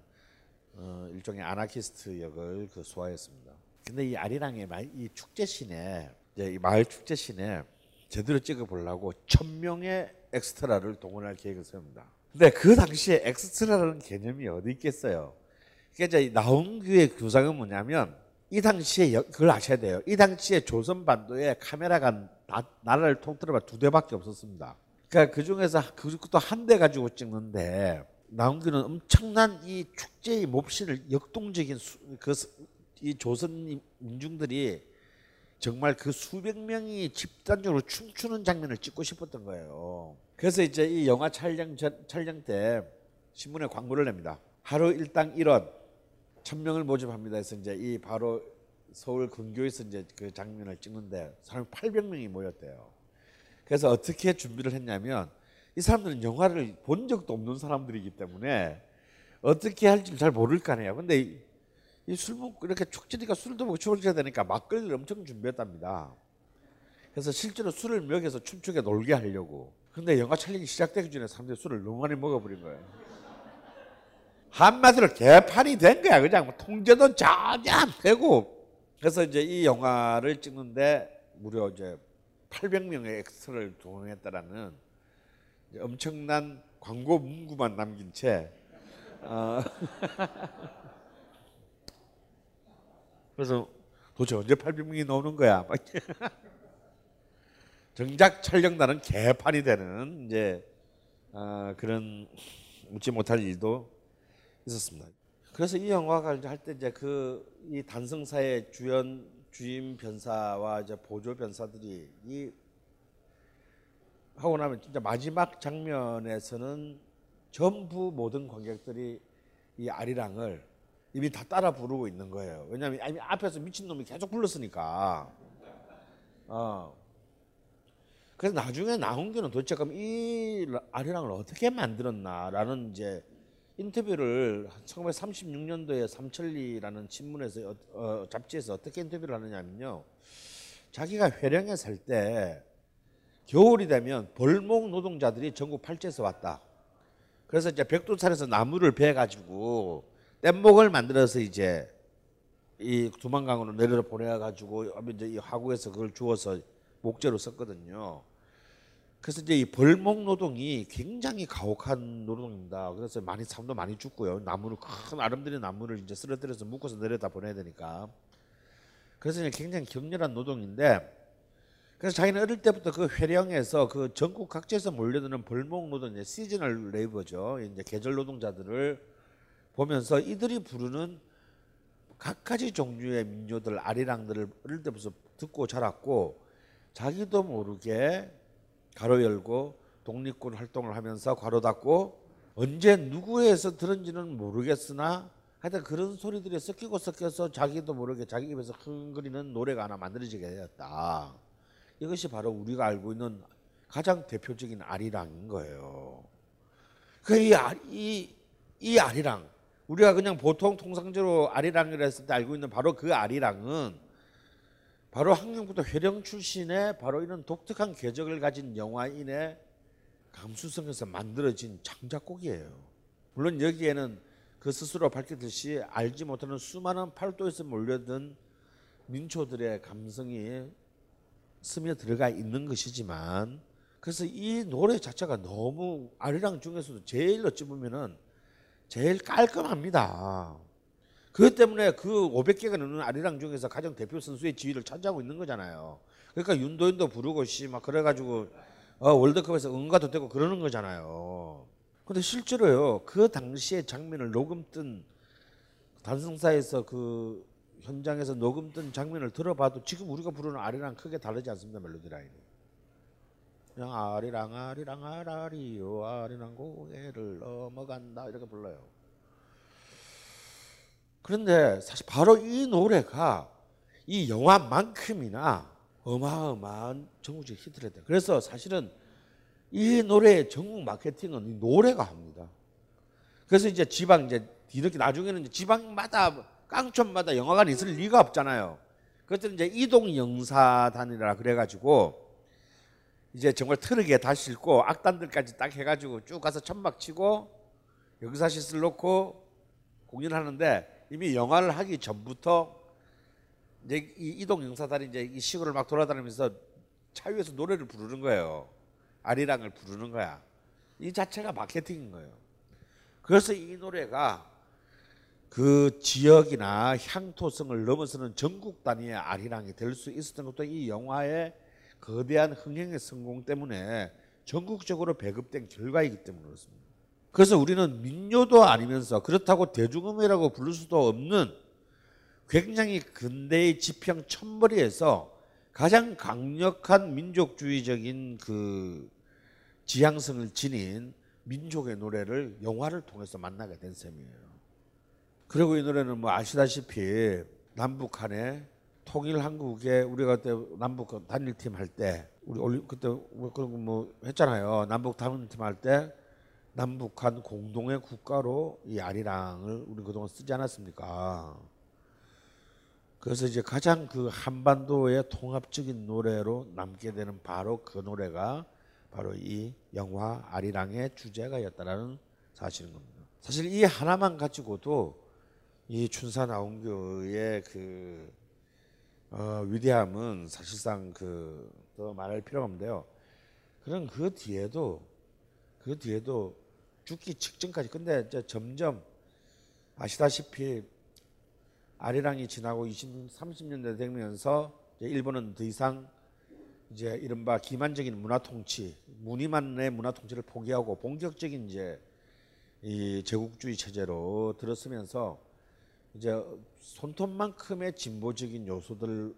어, 일종의 아나키스트 역을 그 소화했습니다. 근데 이 아리랑의 이 축제신에 이 마을 축제신에 제대로 찍어 보려고 천 명의 엑스트라를 동원할 계획을 세웁니다. 근데 그 당시에 엑스트라라는 개념이 어디 있겠어요? 그러니까 이제 나홍규의 구상은 뭐냐면 이 당시에 그걸 아셔야 돼요. 이 당시에 조선 반도에 카메라가 나, 나라를 통틀어봐 두 대밖에 없었습니다. 그러니까 그 중에서 그것도 한 대 가지고 찍는데 나홍규는 엄청난 이 축제의 몹시를 역동적인 그 이 조선 민중들이 정말 그 수백 명이 집단적으로 춤추는 장면을 찍고 싶었던 거예요. 그래서 이제 이 영화 촬영 전, 촬영 때 신문에 광고를 냅니다. 하루 일당 1원 천 명을 모집합니다. 해서 이제 이 바로 서울 근교에서 이제 그 장면을 찍는데 사람 800명이 모였대요. 그래서 어떻게 준비를 했냐면 이 사람들은 영화를 본 적도 없는 사람들이기 때문에 어떻게 할지 잘 모를 거 아니에요. 근데 이술 먹고 이렇게 축제니까 술도 먹고 춤을 되니까 막걸리를 엄청 준비했답니다. 그래서 실제로 술을 먹여서 춤추게 놀게 하려고. 근데 영화 촬영이 시작되기 전에 사람들이 술을 너무 많이 먹어버린 거예요. 한마디로 개판이 된 거야. 그냥 뭐 통제도 전혀 안 되고. 그래서 이제 이 영화를 찍는데 무려 이제 800명의 엑스트라를 동원했다라는 엄청난 광고 문구만 남긴 채 어. (laughs) 그래서 도대체 언제 800명이 나오는 거야? (laughs) 정작 촬영단은 개판이 되는 이제 어, 그런 웃지 못할 일도 있었습니다. 그래서 이 영화가 할때 이제 그 이 단성사의 주연 주임 변사와 이제 보조 변사들이 이 하고 나면 진짜 마지막 장면에서는 전부 모든 관객들이 이 아리랑을 이미 다 따라 부르고 있는 거예요. 왜냐하면 이미 앞에서 미친 놈이 계속 불렀으니까. 어. 그래서 나중에 나홍규는 도대체 그럼 이 아리랑을 어떻게 만들었나라는 이제 인터뷰를 1936년도에 삼천리라는 신문에서 어, 어, 잡지에서 어떻게 인터뷰를 하느냐면요. 자기가 회령에 살 때 겨울이 되면 벌목 노동자들이 전국 팔지에서 왔다. 그래서 이제 백두산에서 나무를 베 가지고 뗏목을 만들어서 이제 이 두만강으로 내려 보내 가지고 이제 이 하구에서 그걸 주워서 목재로 썼거든요. 그래서 이제 이 벌목 노동이 굉장히 가혹한 노동입니다. 그래서 많이 사람도 많이 죽고요. 나무를 큰 아름드린 나무를 이제 쓰러뜨려서 묶어서 내려다 보내야 되니까. 그래서 이제 굉장히 격렬한 노동인데 그래서 자기는 어릴 때부터 그 회령에서 그 전국 각지에서 몰려드는 벌목 노동 이제 시즈널 레이버죠. 이제 계절 노동자들을 보면서 이들이 부르는 각가지 종류의 민요들 아리랑들을 어릴 때부터 듣고 자랐고 자기도 모르게 가로 열고 독립군 활동을 하면서 괄호 닫고 언제 누구에서 들은지는 모르겠으나 하여튼 그런 소리들이 섞이고 섞여서 자기도 모르게 자기 입에서 흥거리는 노래가 하나 만들어지게 되었다. 이것이 바로 우리가 알고 있는 가장 대표적인 아리랑인 거예요. 그 이 이, 이 아리랑 우리가 그냥 보통 통상적으로 아리랑이라 했을 때 알고 있는 바로 그 아리랑은 바로 한경부터 회령 출신의 바로 이런 독특한 궤적을 가진 영화인의 감수성에서 만들어진 창작곡이에요. 물론 여기에는 그 스스로 밝혔듯이 알지 못하는 수많은 팔도에서 몰려든 민초들의 감성이 스며 들어가 있는 것이지만 그래서 이 노래 자체가 너무 아리랑 중에서도 제일 어찌 보면은 제일 깔끔합니다. 그것 때문에 그 500개가 넘는 아리랑 중에서 가장 대표 선수의 지위를 차지하고 있는 거잖아요. 그러니까 윤도현도 부르고 씨막 그래가지고 어, 월드컵에서 응가도 되고 그러는 거잖아요. 근데 실제로요 그 당시의 장면을 녹음 뜬 단성사에서 그 현장에서 녹음 뜬 장면을 들어봐도 지금 우리가 부르는 아리랑 크게 다르지 않습니다 멜로디 라인이. 그냥 아리랑 아리랑 아라리요 아리랑 고개를 넘어간다 이렇게 불러요. 그런데 사실 바로 이 노래가 이 영화만큼이나 어마어마한 전국적 히트를 했다. 그래서 사실은 이 노래의 전국 마케팅은 이 노래가 합니다. 그래서 이제 지방 이제 뒤늦게 나중에는 지방마다 깡촌마다 영화관이 있을 리가 없잖아요. 그것들은 이제 이동 영사단이라 그래가지고 이제 정말 트럭에 다 싣고 악단들까지 딱 해가지고 쭉 가서 천막 치고 역사시설 놓고 공연하는데 이미 영화를 하기 전부터 이제 이 이동 영사단이 이제 이 시골을 막 돌아다니면서 차 위에서 노래를 부르는 거예요. 아리랑을 부르는 거야. 이 자체가 마케팅인 거예요. 그래서 이 노래가 그 지역이나 향토성을 넘어서는 전국 단위의 아리랑이 될 수 있었던 것도 이 영화의 거대한 흥행의 성공 때문에 전국적으로 배급된 결과이기 때문에 그렇습니다. 그래서 우리는 민요도 아니면서 그렇다고 대중음이라고 부를 수도 없는 굉장히 근대의 지평 천벌이에서 가장 강력한 민족주의적인 그 지향성을 지닌 민족의 노래를 영화를 통해서 만나게 된 셈이에요. 그리고 이 노래는 뭐 아시다시피 남북한의 통일 한국에 우리가 그때 남북 단일팀 할 때 우리 올리 그때 뭐 그런 거뭐 했잖아요. 남북 단일팀 할 때 남북한 공동의 국가로 이 아리랑을 우리 그동안 쓰지 않았습니까? 그래서 이제 가장 그 한반도의 통합적인 노래로 남게 되는 바로 그 노래가 바로 이 영화 아리랑의 주제가였다라는 사실인 겁니다. 사실 이 하나만 가지고도 이 춘사 나온교의 그 어, 위대함은 사실상 그 더 말할 필요가 없는데요. 그런 그 뒤에도 그 뒤에도 죽기 직전까지 근데 이제 점점 아시다시피 아리랑이 지나고 20, 30년대 되면서 일본은 더 이상 이제 이른바 기만적인 문화 통치, 무늬만의 문화 통치를 포기하고 본격적인 이제 이 제국주의 체제로 들었으면서 이제 손톱만큼의 진보적인 요소들도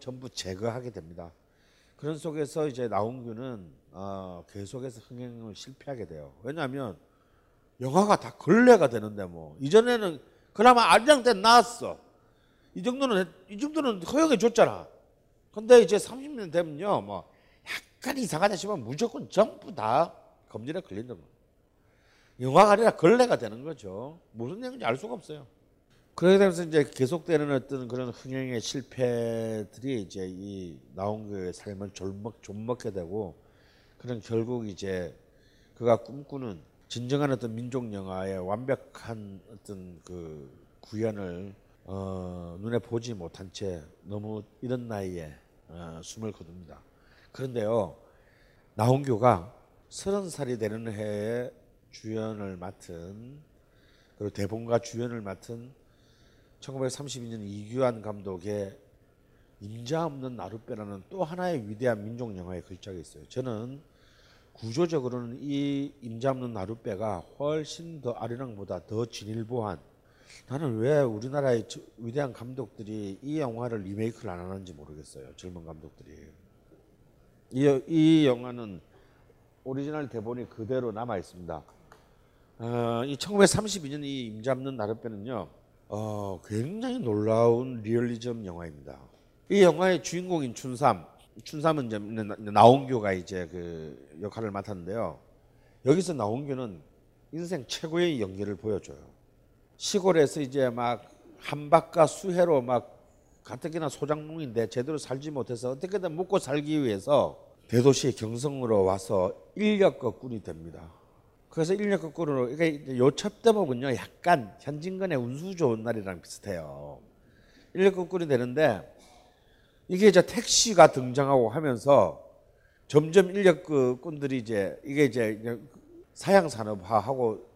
전부 제거하게 됩니다. 그런 속에서 이제 나홍규는 어, 계속해서 흥행을 실패하게 돼요. 왜냐하면 영화가 다 걸레가 되는데 뭐 이전에는 그나마 아리랑 때 나왔어. 이 정도는 이 정도는 허용해 줬잖아. 근데 이제 30년 되면요, 뭐 약간 이상하다 싶으면 무조건 전부 다 검진에 걸린다는. 영화가 아니라 걸레가 되는 거죠. 무슨 내용인지 알 수가 없어요. 그렇게 되면서 이제 계속되는 어떤 그런 흥행의 실패들이 이제 이 나온교의 삶을 졸먹 존먹게 되고 그런 결국 이제 그가 꿈꾸는 진정한 어떤 민족 영화의 완벽한 어떤 그 구현을 어, 눈에 보지 못한 채 너무 이런 나이에 어, 숨을 거둡니다. 그런데요, 나홍교가 서른 살이 되는 해에 주연을 맡은 그리고 대본과 주연을 맡은 1932년 이규환 감독의 임자 없는 나룻배라는 또 하나의 위대한 민족 영화의 걸작이 있어요. 저는 구조적으로는 이 임자 없는 나룻배가 훨씬 더 아리랑보다 더 진일보한 나는 왜 우리나라의 저- 위대한 감독들이 이 영화를 리메이크를 안 하는지 모르겠어요. 젊은 감독들이. 이, 이 영화는 오리지널 대본이 그대로 남아 있습니다. 어, 이 1932년 이 임자 없는 나룻배는요, 어, 굉장히 놀라운 리얼리즘 영화입니다. 이 영화의 주인공인 춘삼, 춘삼은 이제 나- 나홍규가 이제 그 역할을 맡았는데요. 여기서 나홍규는 인생 최고의 연기를 보여줘요. 시골에서 이제 막 한박과 수해로 막 가뜩이나 소장농인데 제대로 살지 못해서 어떻게든 먹고 살기 위해서 대도시 경성으로 와서 인력거 꾼이 됩니다. 그래서 인력거 꾼으로 이게 이제 요 첩대목은요 약간 현진건의 운수 좋은 날이랑 비슷해요. 인력거 꾼이 되는데 이게 이제 택시가 등장하고 하면서 점점 인력거 꾼들이 이제 이게 이제 사양 산업화하고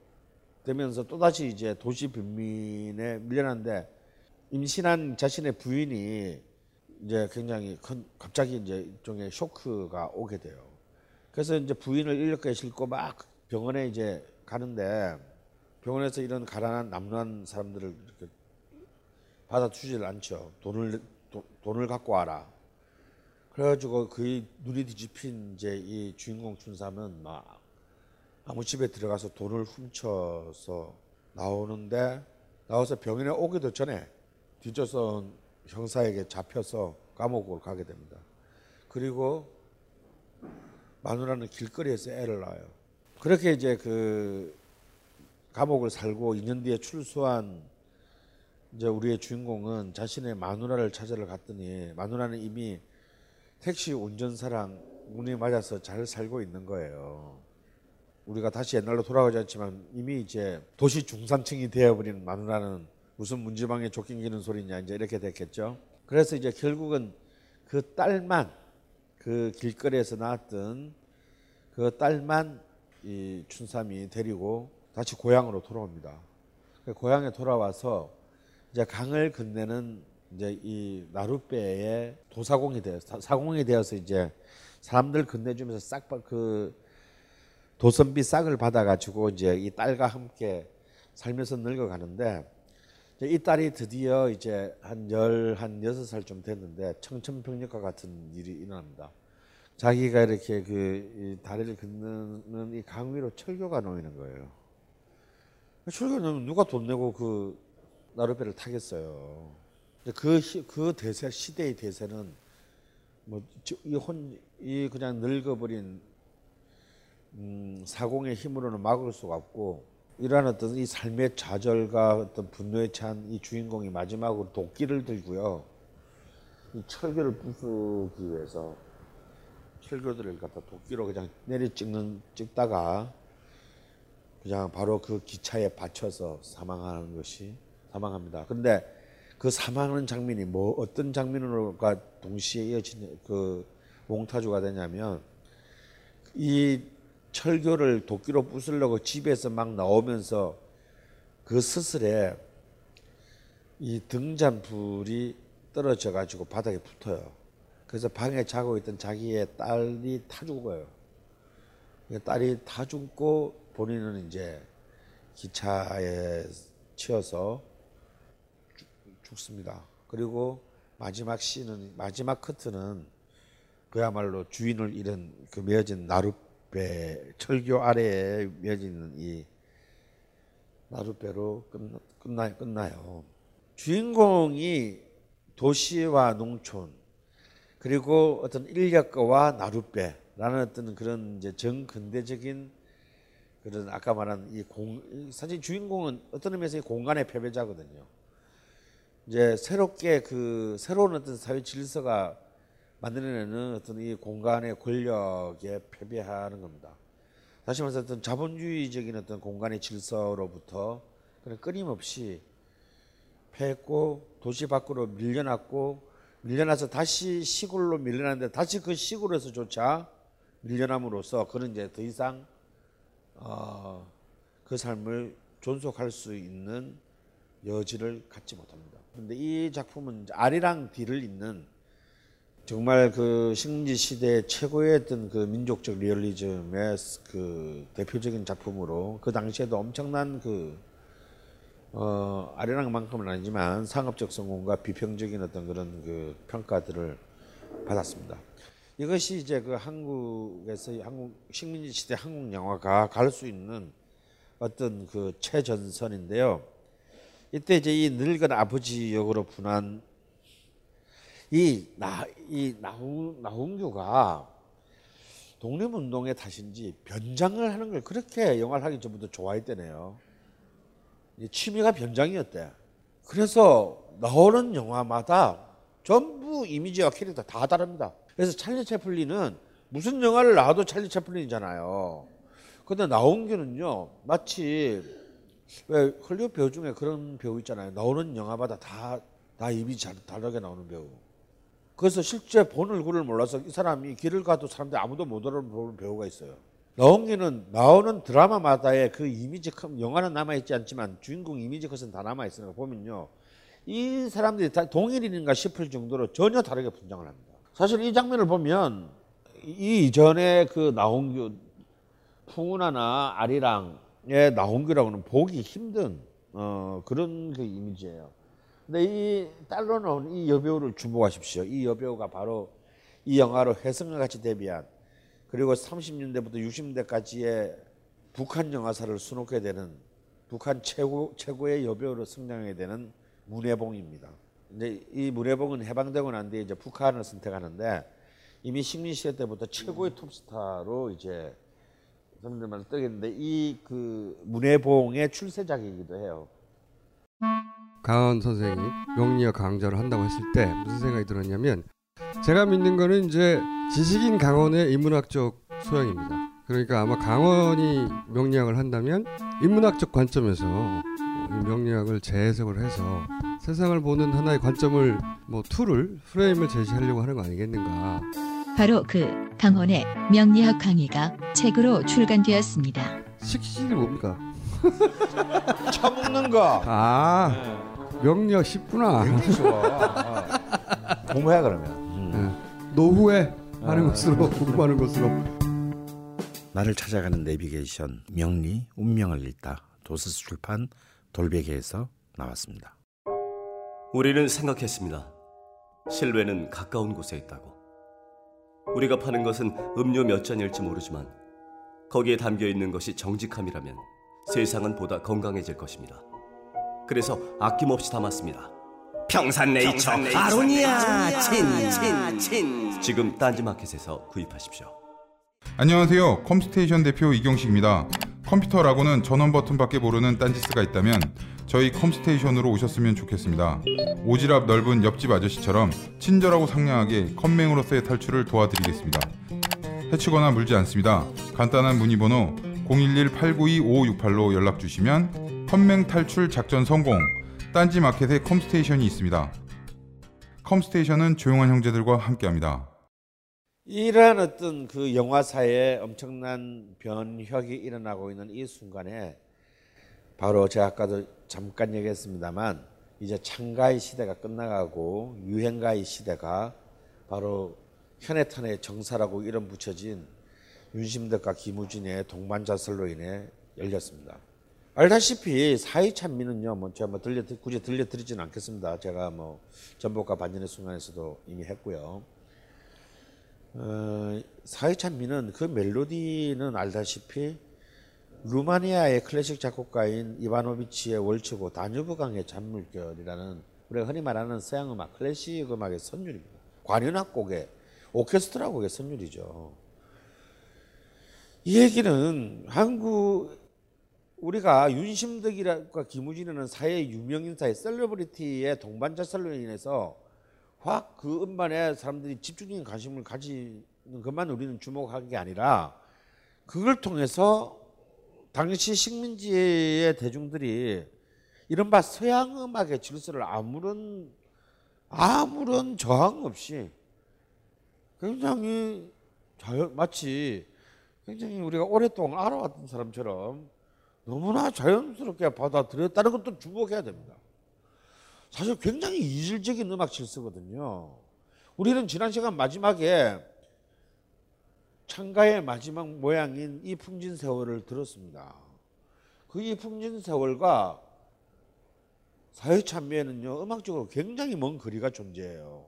되면서 또다시 이제 도시 빈민에 밀려났는데 임신한 자신의 부인이 이제 굉장히 큰 갑자기 이제 일종의 쇼크가 오게 돼요. 그래서 이제 부인을 인력거에 싣고 막 병원에 이제 가는데 병원에서 이런 가난한 남루한 사람들을 이렇게 받아 주질 않죠. 돈을 도- 돈을 갖고 와라. 그래가지고 그 눈이 뒤집힌 이제 이 주인공 춘삼은 막 아무 집에 들어가서 돈을 훔쳐서 나오는데 나와서 병원에 오기도 전에 뒷조선 형사에게 잡혀서 감옥을 가게 됩니다. 그리고 마누라는 길거리에서 애를 낳아요. 그렇게 이제 그 감옥을 살고 2년 뒤에 출소한 이제 우리의 주인공은 자신의 마누라를 찾으러 갔더니 마누라는 이미 택시 운전사랑 운이 맞아서 잘 살고 있는 거예요. 우리가 다시 옛날로 돌아가지 않지만 이미 이제 도시 중산층이 되어버린 마누라는 무슨 문지방에 쫓기는 소리냐 이제 이렇게 됐겠죠. 그래서 이제 결국은 그 딸만 그 길거리에서 나왔던 그 딸만 이 춘삼이 데리고 다시 고향으로 돌아옵니다. 그 고향에 돌아와서 이제 강을 건네는 이제 이 나룻배의 도사공이 되어 사공이 되어서 이제 사람들 건네주면서 싹 그 도선비 싹을 받아가지고 이제 이 딸과 함께 살면서 늙어가는데 이 딸이 드디어 이제 한 열 한 여섯 살좀 됐는데 청천벽력과 같은 일이 일어납니다. 자기가 이렇게 그이 다리를 건너는 이 강 위로 철교가 놓이는 거예요. 철교 놓으면 누가 돈 내고 그 나룻배를 타겠어요. 그, 시- 그 대세 시대의 대세는 뭐 이 혼 이 그냥 늙어버린 음, 사공의 힘으로는 막을 수가 없고 이러한 어떤 이 삶의 좌절과 어떤 분노에 찬 이 주인공이 마지막으로 도끼를 들고요. 이 철교를 부수기 위해서 철교들을 갖다 도끼로 그냥 내리 찍는 찍다가 그냥 바로 그 기차에 받쳐서 사망하는 것이 사망합니다. 그런데 그 사망하는 장면이 뭐 어떤 장면으로가 동시에 이어진 그 몽타주가 되냐면 이 철교를 도끼로 부수려고 집에서 막 나오면서 그 스슬에 이 등잔불이 떨어져 가지고 바닥에 붙어요. 그래서 방에 자고 있던 자기의 딸이 타 죽어요. 그 딸이 타 죽고 본인은 이제 기차에 치여서 죽- 죽습니다. 그리고 마지막 씬은 마지막 커트는 그야말로 주인을 잃은 그 메어진 나룻배 철교 아래에 메어지는 이 나룻배로 끝나, 끝나요. 주인공이 도시와 농촌 그리고 어떤 인력거와 나룻배라는 어떤 그런 이제 정근대적인 그런 아까 말한 이 공 사실 주인공은 어떤 의미에서 이 공간의 패배자거든요. 이제 새롭게 그 새로운 어떤 사회 질서가 만들어내는 어떤 이 공간의 권력에 패배하는 겁니다. 다시 말해서 어떤 자본주의적인 어떤 공간의 질서로부터 그냥 끊임없이 패했고 도시 밖으로 밀려났고 밀려나서 다시 시골로 밀려났는데 다시 그 시골에서조차 밀려남으로써 그는 이제 더 이상 어, 그 삶을 존속할 수 있는 여지를 갖지 못합니다. 그런데 이 작품은 아리랑 뒤를 잇는 정말 그 식민지 시대 최고의 어떤 그 민족적 리얼리즘의 그 대표적인 작품으로 그 당시에도 엄청난 그 어, 아련한만큼은 아니지만 상업적 성공과 비평적인 어떤 그런 그 평가들을 받았습니다. 이것이 이제 그 한국에서 한국 식민지 시대 한국 영화가 갈 수 있는 어떤 그 최전선인데요. 이때 이제 이 늙은 아버지 역으로 분한 이나이 나훈 나훈규가 독립운동의 탓인지 변장을 하는 걸 그렇게 영화를 하기 전부터 좋아했대네요. 취미가 변장이었대. 그래서 나오는 영화마다 전부 이미지와 캐릭터 다 다릅니다. 그래서 찰리 채플린은 무슨 영화를 나와도 찰리 채플린이잖아요. 근데 나온규는요 마치 왜 헐리우드 배우 중에 그런 배우 있잖아요. 나오는 영화마다 다, 다 이미지 다르게 나오는 배우. 그래서 실제 본 얼굴을 몰라서 이 사람이 길을 가도 사람들이 아무도 못 알아보는 배우가 있어요. 나온기는 나오는 드라마마다의 그 이미지 컷, 영화는 남아있지 않지만 주인공 이미지 컷은 다 남아있으니까 보면요. 이 사람들이 다 동일인인가 싶을 정도로 전혀 다르게 분장을 합니다. 사실 이 장면을 보면 이 이전에 그 나홍규 풍운하나 아리랑의 나홍규라고는 보기 힘든 어, 그런 그 이미지예요. 근데 이 딸로 나온 이 여배우를 주목하십시오. 이 여배우가 바로 이 영화로 회성과 같이 데뷔한 그리고 30년대부터 60년대까지의 북한 영화사를 수놓게 되는 북한 최고 최고의 여배우로 성장하게 되는 문혜봉입니다. 근데 이 문혜봉은 해방되고 난 뒤에 이제 북한을 선택하는데 이미 식민 시대 때부터 최고의 톱스타로 이제 사람들만 뜨겠는데 이 그 문혜봉의 출세작이기도 해요. 강원 선생이 명리학 강좌를 한다고 했을 때 무슨 생각이 들었냐면 제가 믿는 거는 이제 지식인 강원의 인문학적 소양입니다. 그러니까 아마 강원이 명리학을 한다면 인문학적 관점에서 명리학을 재해석을 해서 세상을 보는 하나의 관점을 뭐 tool을 프레임을 제시하려고 하는 거 아니겠는가. 바로 그 강헌의 명리학 강의가 책으로 출간되었습니다. 식신이 뭡니까? (laughs) 처먹는 거. 아 명리학 쉽구나. 굉장히 좋아. (laughs) 어. 공부해 그러면. 음. 네. 노후에 하는 것으로 공부하는 것으로. 나를 찾아가는 내비게이션 명리 운명을 읽다 도서스 출판 돌베개에서 나왔습니다. 우리는 생각했습니다. 실외는 가까운 곳에 있다고. 우리가 파는 것은 음료 몇 잔일지 모르지만 거기에 담겨 있는 것이 정직함이라면 세상은 보다 건강해질 것입니다. 그래서 아낌없이 담았습니다. 평산네이처, 아로니아 친친친 지금 딴지마켓에서 구입하십시오. 안녕하세요. 컴스테이션 대표 이경식입니다. 컴퓨터라고는 전원 버튼밖에 모르는 딴지스가 있다면 저희 컴스테이션으로 오셨으면 좋겠습니다. 오지랖 넓은 옆집 아저씨처럼 친절하고 상냥하게 컴맹으로서의 탈출을 도와드리겠습니다. 해치거나 물지 않습니다. 간단한 문의번호 011-892-5568로 연락 주시면 컴맹 탈출 작전 성공 딴지 마켓에 컴스테이션이 있습니다. 컴스테이션은 조용한 형제들과 함께합니다. 이러한 어떤 그 영화사에 엄청난 변혁이 일어나고 있는 이 순간에 바로 제가 아까도 잠깐 얘기했습니다만 이제 창가의 시대가 끝나가고 유행가의 시대가 바로 현해탄의 정사라고 이름 붙여진 윤심덕과 김우진의 동반자설로 인해 열렸습니다. 알다시피 사이찬미는요, 뭐 제가 뭐 들려 굳이 들려드리지는 않겠습니다. 제가 뭐 전복과 반전의 순간에서도 이미 했고요. 어, 사이찬미는 그 멜로디는 알다시피 루마니아의 클래식 작곡가인 이바노비치의 월츠고 다뉴브강의 잔물결이라는 우리가 흔히 말하는 서양 음악, 클래식 음악의 선율입니다. 관현악 곡의 오케스트라 곡의 선율이죠. 이 얘기는 한국 우리가 윤심덕이과 김우진이라는 사회 유명 인사의 셀러브리티의 동반자설로 인해서 확 그 음반에 사람들이 집중적인 관심을 가지는 것만 우리는 주목하는 게 아니라 그걸 통해서 당시 식민지의 대중들이 이른바 서양 음악의 질서를 아무런 아무런 저항 없이 굉장히 자연 마치 굉장히 우리가 오랫동안 알아왔던 사람처럼 너무나 자연스럽게 받아들였다는 것도 주목해야 됩니다. 사실 굉장히 이질적인 음악 질서거든요. 우리는 지난 시간 마지막에 창가의 마지막 모양인 이 풍진 세월을 들었습니다. 그 이 풍진 세월과 사회 참여에는요 음악적으로 굉장히 먼 거리가 존재해요.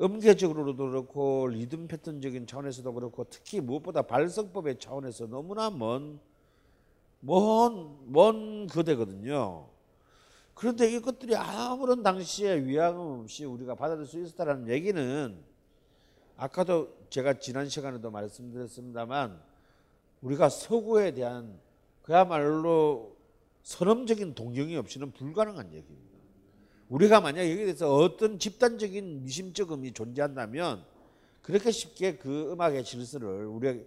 음계적으로도 그렇고 리듬 패턴적인 차원에서도 그렇고 특히 무엇보다 발성법의 차원에서 너무나 먼, 먼, 먼 거대거든요. 그런데 이것들이 아무런 당시에 위화감 없이 우리가 받아들일 수 있었다는 얘기는 아까도 제가 지난 시간에도 말씀드렸습니다만 우리가 서구에 대한 그야말로 선험적인 동경이 없이는 불가능한 얘기입니다. 우리가 만약 여기에 대해서 어떤 집단적인 미심적음이 존재한다면 그렇게 쉽게 그 음악의 질서를 우리가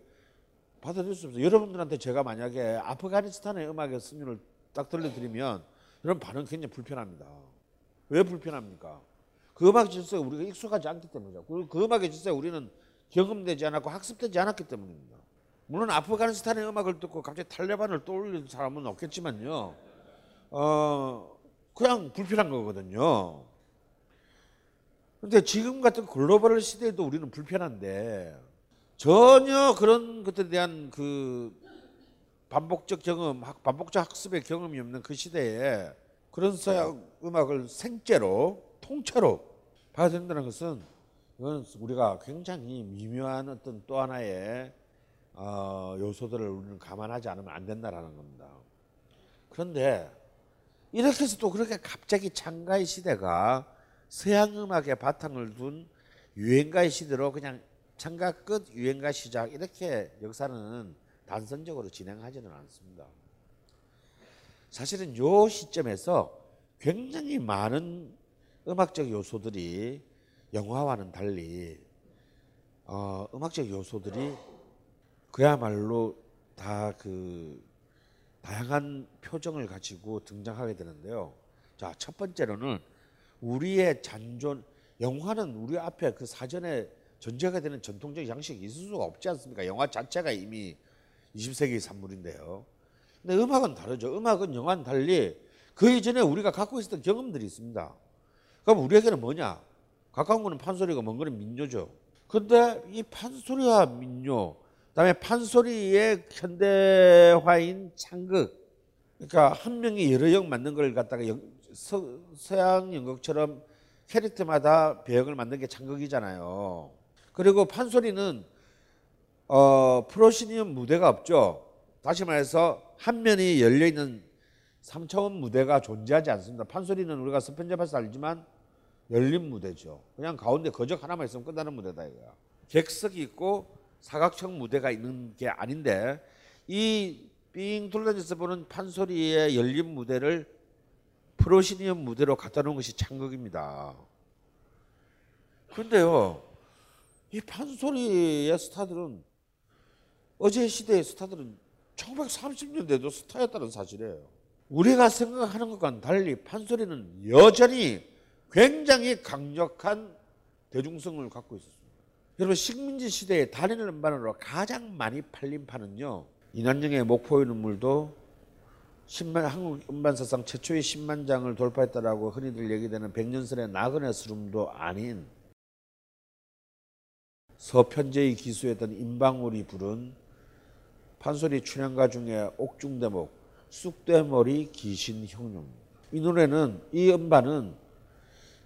받아들일 수 없어요. 여러분들한테 제가 만약에 아프가니스탄의 음악의 승률을 딱 들려드리면 여러분 반응 굉장히 불편합니다. 왜 불편합니까? 그 음악 질서에 우리가 익숙하지 않기 때문이죠. 그리고 그 음악의 질서에 우리는 경험되지 않았고 학습되지 않았기 때문입니다. 물론 아프가니스탄의 음악을 듣고 갑자기 탈레반을 떠올리는 사람은 없겠지만요. 어, 그냥 불편한 거거든요. 근데 지금 같은 글로벌 시대에도 우리는 불편한데 전혀 그런 것들에 대한 그 반복적 경험, 학- 반복적 학습의 경험이 없는 그 시대에 그런 서양 음악을 생째로 통째로 받아들인다는 것은 이건 우리가 굉장히 미묘한 어떤 또 하나의 어, 요소들을 우리는 감안하지 않으면 안 된다라는 겁니다. 그런데 이렇게 해서 또 그렇게 갑자기 창가의 시대가 서양 음악의 바탕을 둔 유행가의 시대로 그냥 창가 끝 유행가 시작 이렇게 역사는 단선적으로 진행하지는 않습니다. 사실은 요 시점에서 굉장히 많은 음악적 요소들이 영화와는 달리 어, 음악적 요소들이 그야말로 다 그 다양한 표정을 가지고 등장하게 되는데요. 자, 첫 번째로는 우리의 잔존 영화는 우리 앞에 그 사전에 전제가 되는 전통적 양식이 있을 수가 없지 않습니까? 영화 자체가 이미 20세기 산물인데요. 근데 음악은 다르죠. 음악은 영화는 달리 그 이전에 우리가 갖고 있었던 경험들이 있습니다. 그럼 우리에게는 뭐냐? 가까운 거는 판소리가 먼 거는 민요죠. 근데 이 판소리와 민요, 그다음에 판소리의 현대화인 창극, 그러니까 한 명이 여러 역 만든 걸 갖다가 영- 서, 서양 연극처럼 캐릭터마다 배역을 만든 게 창극이잖아요. 그리고 판소리는 어, 프로시니엄 무대가 없죠. 다시 말해서 한 면이 열려 있는 3차원 무대가 존재하지 않습니다. 판소리는 우리가 스펀지에서 알지만 열린 무대죠. 그냥 가운데 거적 하나만 있으면 끝나는 무대다 이거야. 객석이 있고 사각형 무대가 있는 게 아닌데 이 삥 둘러져서 보는 판소리의 열린 무대를 프로시니엄 무대로 갖다 놓은 것이 창극입니다. 근데요, 이 판소리의 스타들은 어제 시대의 스타들은 1930년대도 스타였다는 사실이에요. 우리가 생각하는 것과는 달리 판소리는 여전히 굉장히 강력한 대중성을 갖고 있었습니다. 여러분 식민지 시대의 단일 음반으로 가장 많이 팔린 판은요. 이난영의 목포의 눈물도 10만 한국 음반사상 최초의 10만 장을 돌파했다라고 흔히들 얘기되는 백년선의 나그네 스름도 아닌 서편제의 기수였던 임방울이 부른 판소리 출연가 중에 옥중대목 쑥대머리 귀신 형님 이 노래는 이 음반은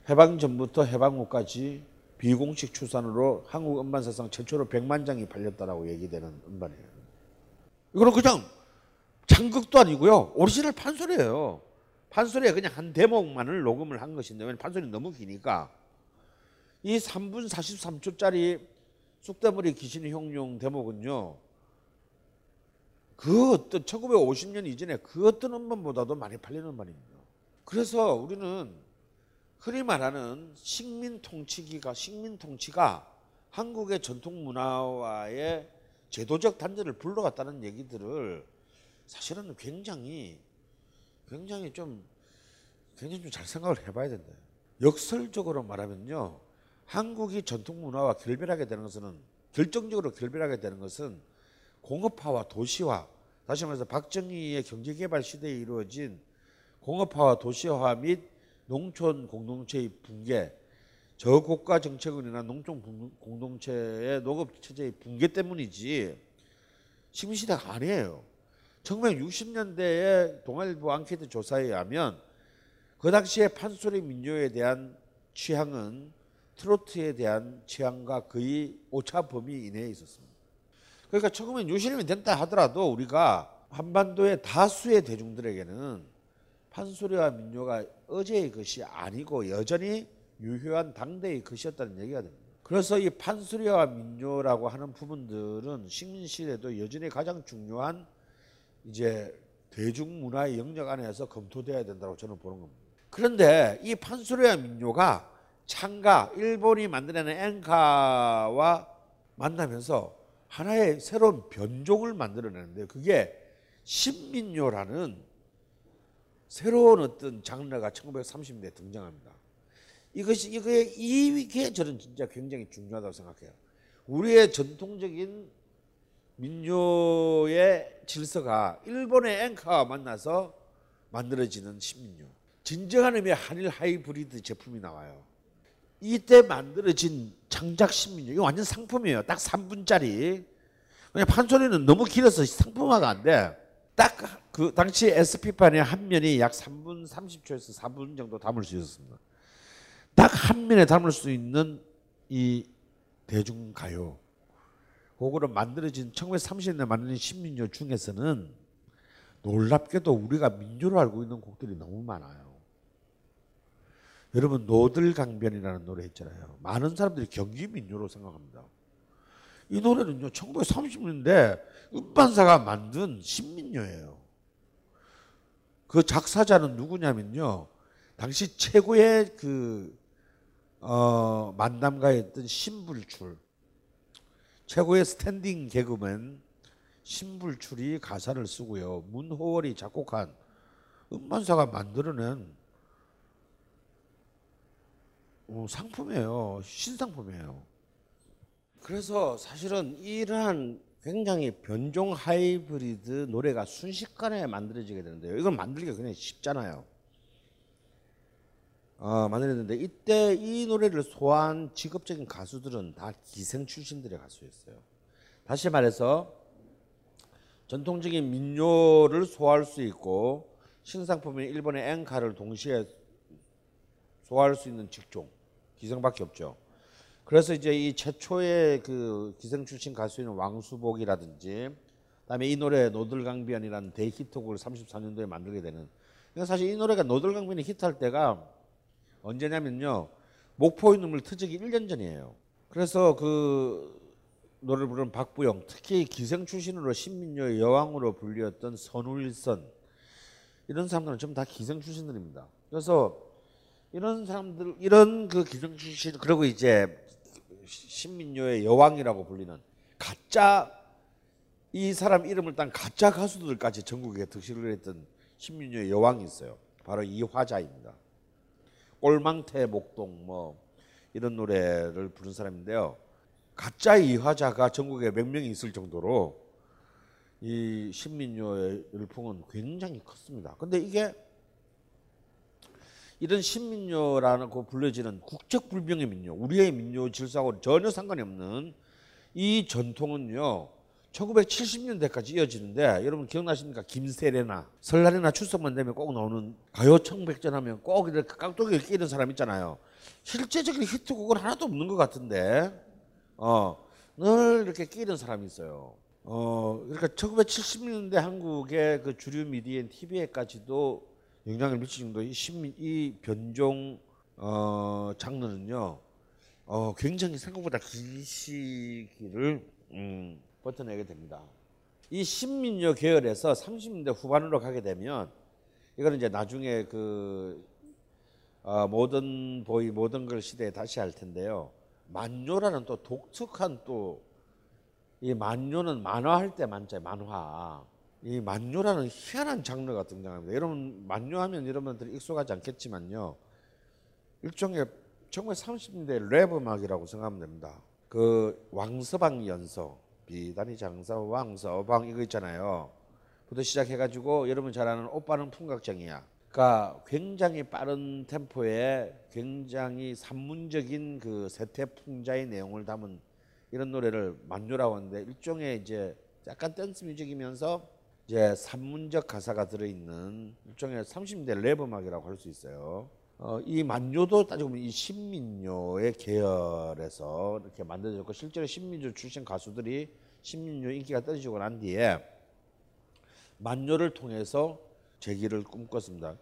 해방 전부터 해방 후까지 비공식 추산으로 한국 음반사상 최초로 100만 장이 팔렸다라고 얘기되는 음반이에요. 이거는 그냥 창극도 아니고요. 오리지널 판소리예요. 판소리에 그냥 한 대목만을 녹음을 한 것인데 왜냐면 판소리 너무 기니까 이 3분 43초짜리 쑥대머리 귀신 형용 대목은요. 그 어떤 1950년 이전에 그 어떤 음반보다도 많이 팔리는 음반입니다. 그래서 우리는 흔히 말하는 식민 통치기가 식민 통치가 한국의 전통 문화와의 제도적 단절을 불러갔다는 얘기들을 사실은 굉장히 굉장히 좀 굉장히 좀 잘 생각을 해봐야 된다. 역설적으로 말하면요, 한국이 전통 문화와 결별하게 되는 것은 결정적으로 결별하게 되는 것은 공업화와 도시화, 다시 말해서 박정희의 경제개발 시대에 이루어진 공업화와 도시화 및 농촌 공동체의 붕괴, 저고가 정책원이나 농촌 분- 공동체의 농업 체제의 붕괴 때문이지 식민시대가 아니에요. 1960년대에 동아일보 앙케이트 조사에 의하면 그 당시에 판소리 민요에 대한 취향은 트로트에 대한 취향과 거의 오차 범위 이내에 있었습니다. 그러니까 1960년이 된다 하더라도 우리가 한반도의 다수의 대중들에게는 판소리와 민요가 어제의 것이 아니고 여전히 유효한 당대의 것이었다는 얘기가 됩니다. 그래서 이 판소리와 민요라고 하는 부분들은 식민시대도 여전히 가장 중요한 이제 대중문화의 영역 안에서 검토돼야 된다고 저는 보는 겁니다. 그런데 이 판소리와 민요가 창가 일본이 만들어낸 엔카와 만나면서 하나의 새로운 변종을 만들어내는데 그게 신민요라는 새로운 어떤 장르가 1930년대에 등장합니다. 이것이 이게 이게 저는 진짜 굉장히 중요하다고 생각해요. 우리의 전통적인 민요의 질서가 일본의 앵카와 만나서 만들어지는 신민요. 진정한 의미의 한일 하이브리드 제품이 나와요. 이때 만들어진 창작 신민요. 이거 완전 상품이에요. 딱 3분짜리. 그냥 판소리는 너무 길어서 상품화가 안 돼. 딱 그 당시 SP판의 한 면이 약 3분 30초에서 4분 정도 담을 수 있었습니다. 딱 한 면에 담을 수 있는 이 대중가요. 그거를 만들어진 1930년대 만든 신민요 중에서는 놀랍게도 우리가 민요로 알고 있는 곡들이 너무 많아요. 여러분 노들강변이라는 노래 있잖아요. 많은 사람들이 경기 민요로 생각합니다. 이 노래는요 1930년대 음반사가 만든 신민요예요. 그 작사자는 누구냐면요 당시 최고의 그 어, 만담가였던 신불출 최고의 standing 개그맨 신불출이 가사를 쓰고요 문호월이 작곡한 음반사가 만들어낸 어, 상품이에요 신상품이에요. 그래서 사실은 이러한 굉장히 변종 하이브리드 노래가 순식간에 만들어지게 되는데요. 이걸 만들기가 그냥 쉽잖아요. 어, 만들었는데 이때 이 노래를 소화한 직업적인 가수들은 다 기생 출신들의 가수였어요. 다시 말해서 전통적인 민요를 소화할 수 있고 신상품인 일본의 앵카를 동시에 소화할 수 있는 직종 기생밖에 없죠. 그래서 이제 이 최초의 그 기생 출신 가수인 왕수복이라든지 그다음에 이 노래 노들강변이라는 대히트곡을 34년도에 만들게 되는 그러니까 사실 이 노래가 노들강변이 히트할 때가 언제냐면요. 목포의 눈물 트지기 1년 전이에요. 그래서 그 노래를 부르는 박부영 특히 기생 출신으로 신민요의 여왕으로 불리었던 선우일선 이런 사람들은 전부 다 기생 출신들입니다. 그래서 이런 사람들 이런 그 기생 출신 그리고 이제 신민요의 여왕이라고 불리는 가짜 이 사람 이름을 딴 가짜 가수들까지 전국에 득실을 했던 신민요의 여왕이 있어요. 바로 이화자입니다. 꼴망태 목동 뭐 이런 노래를 부른 사람인데요. 가짜 이화자가 전국에 몇 명이 있을 정도로 이 신민요의 열풍은 굉장히 컸습니다. 근데 이게 이런 신민요라고 불려지는 국적 불명의 민요, 우리의 민요 질서하고 전혀 상관이 없는 이 전통은요. 1970년대까지 이어지는데 여러분 기억나십니까? 김세레나 설날이나 추석만 되면 꼭 나오는 가요 청백전 하면 꼭 이렇게 깍두기를 끼는 사람 있잖아요. 실제적인 히트곡은 하나도 없는 것 같은데 어, 늘 이렇게 끼는 사람이 있어요. 어, 그러니까 1970년대 한국의 그 주류 미디어인 TV에까지도 영향을 미칠 정도 이 변종 어, 장르는요. 어, 굉장히 생각보다 긴 시기를 음, 버텨내게 됩니다. 이 신민요 계열에서 30년대 후반으로 가게 되면 이거는 이제 나중에 그 어, 모던 보이 모던 걸 시대에 다시 할 텐데요. 만요라는 또 독특한 또 이 만요는 만화할 때 만자 만화 이 만요라는 희한한 장르가 등장합니다. 여러분 만요하면 여러분들이 익숙하지 않겠지만요. 일종의 1930년대 랩 음악이라고 생각하면 됩니다. 그 왕서방 연서 비단이 장사 왕서방 이거 있잖아요. 부터 시작해가지고 여러분 잘 아는 오빠는 풍각장이야. 그러니까 굉장히 빠른 템포에 굉장히 산문적인 그 세태풍자의 내용을 담은 이런 노래를 만요라고 하는데 일종의 이제 약간 댄스 뮤직이면서 이제 산문적 가사가 들어있는 일종의 30대 랩 음악이라고 할 수 있어요. 어, 이 만요도 따지고 보면 이 신민요의 계열에서 이렇게 만들어졌고 실제로 신민요 출신 가수들이 신민요 인기가 떨어지고 난 뒤에 만요를 통해서 재기를 꿈꿨습니다.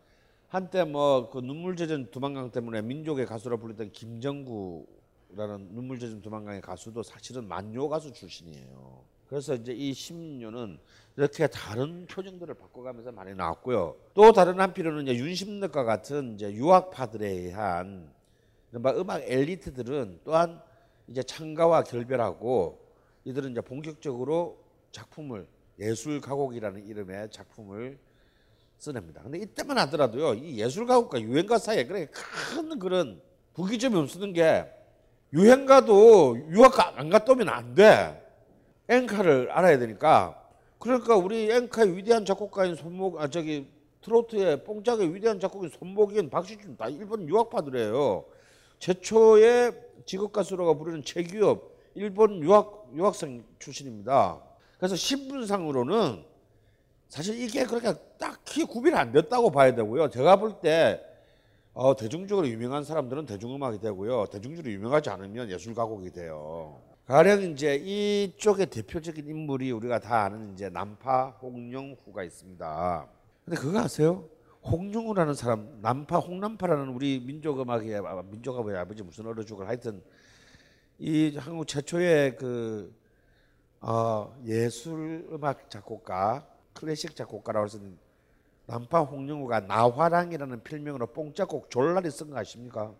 한때 뭐 그 눈물 젖은 두만강 때문에 민족의 가수라 불렸던 김정구라는 눈물 젖은 두만강의 가수도 사실은 만요 가수 출신이에요. 그래서 이제 이 신민요는 이렇게 다른 표정들을 바꿔가면서 많이 나왔고요. 또 다른 한편으로는 이제 윤심덕과 같은 이제 유학파들에 의한 음악 엘리트들은 또한 이제 창가와 결별하고 이들은 이제 본격적으로 작품을 예술 가곡이라는 이름의 작품을 써냅니다. 근데 이때만 하더라도요, 이 예술 가곡과 유행가 사이에 그렇게 큰 그런 부기점이 없었던 게 유행가도 유학 안 갔다 오면 안 돼. 엔카를 알아야 되니까. 그러니까 우리 엔카의 위대한 작곡가인 손목, 아 저기 트로트의 뽕짝의 위대한 작곡인 손목인 박시준 다 일본 유학파들이에요. 최초의 직업 가수라고 부르는 최규엽 일본 유학 유학생 출신입니다. 그래서 신분상으로는 사실 이게 그렇게 딱히 구별이 안 됐다고 봐야 되고요. 제가 볼때 어, 대중적으로 유명한 사람들은 대중음악이 되고요. 대중적으로 유명하지 않으면 예술 가곡이 돼요. 가령 이제 이쪽의 대표적인 인물이 우리가 다 아는 이제 남파 홍영후가 있습니다. 근데 그거 아세요? 홍영후라는 사람, 남파 홍남파라는 우리 민족 음악의 아, 민족 음악의 아버지 무슨 어르죽을 하여튼 이 한국 최초의 그 어, 예술 음악 작곡가, 클래식 작곡가라고 해서 남파 홍영우가 나화랑이라는 필명으로 뽕짝곡 졸라리 쓴 거 아십니까?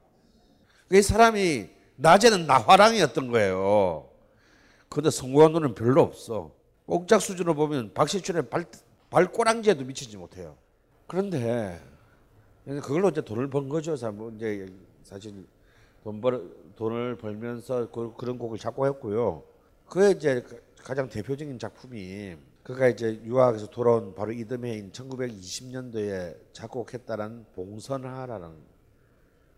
이 사람이 낮에는 나화랑이었던 거예요. 근데 성공한 돈은 별로 없어. 뽕짝 수준으로 보면 박시춘의 발, 발꼬랑지에도 미치지 못해요. 그런데 그걸로 이제 돈을 번 거죠. 뭐 이제 사실 돈 벌, 돈을 벌면서 그, 런 곡을 작곡 했고요. 그게 이제 가장 대표적인 작품이 그가 이제 유학에서 돌아온 바로 이듬해인 1920년도에 작곡했다는 봉선화라는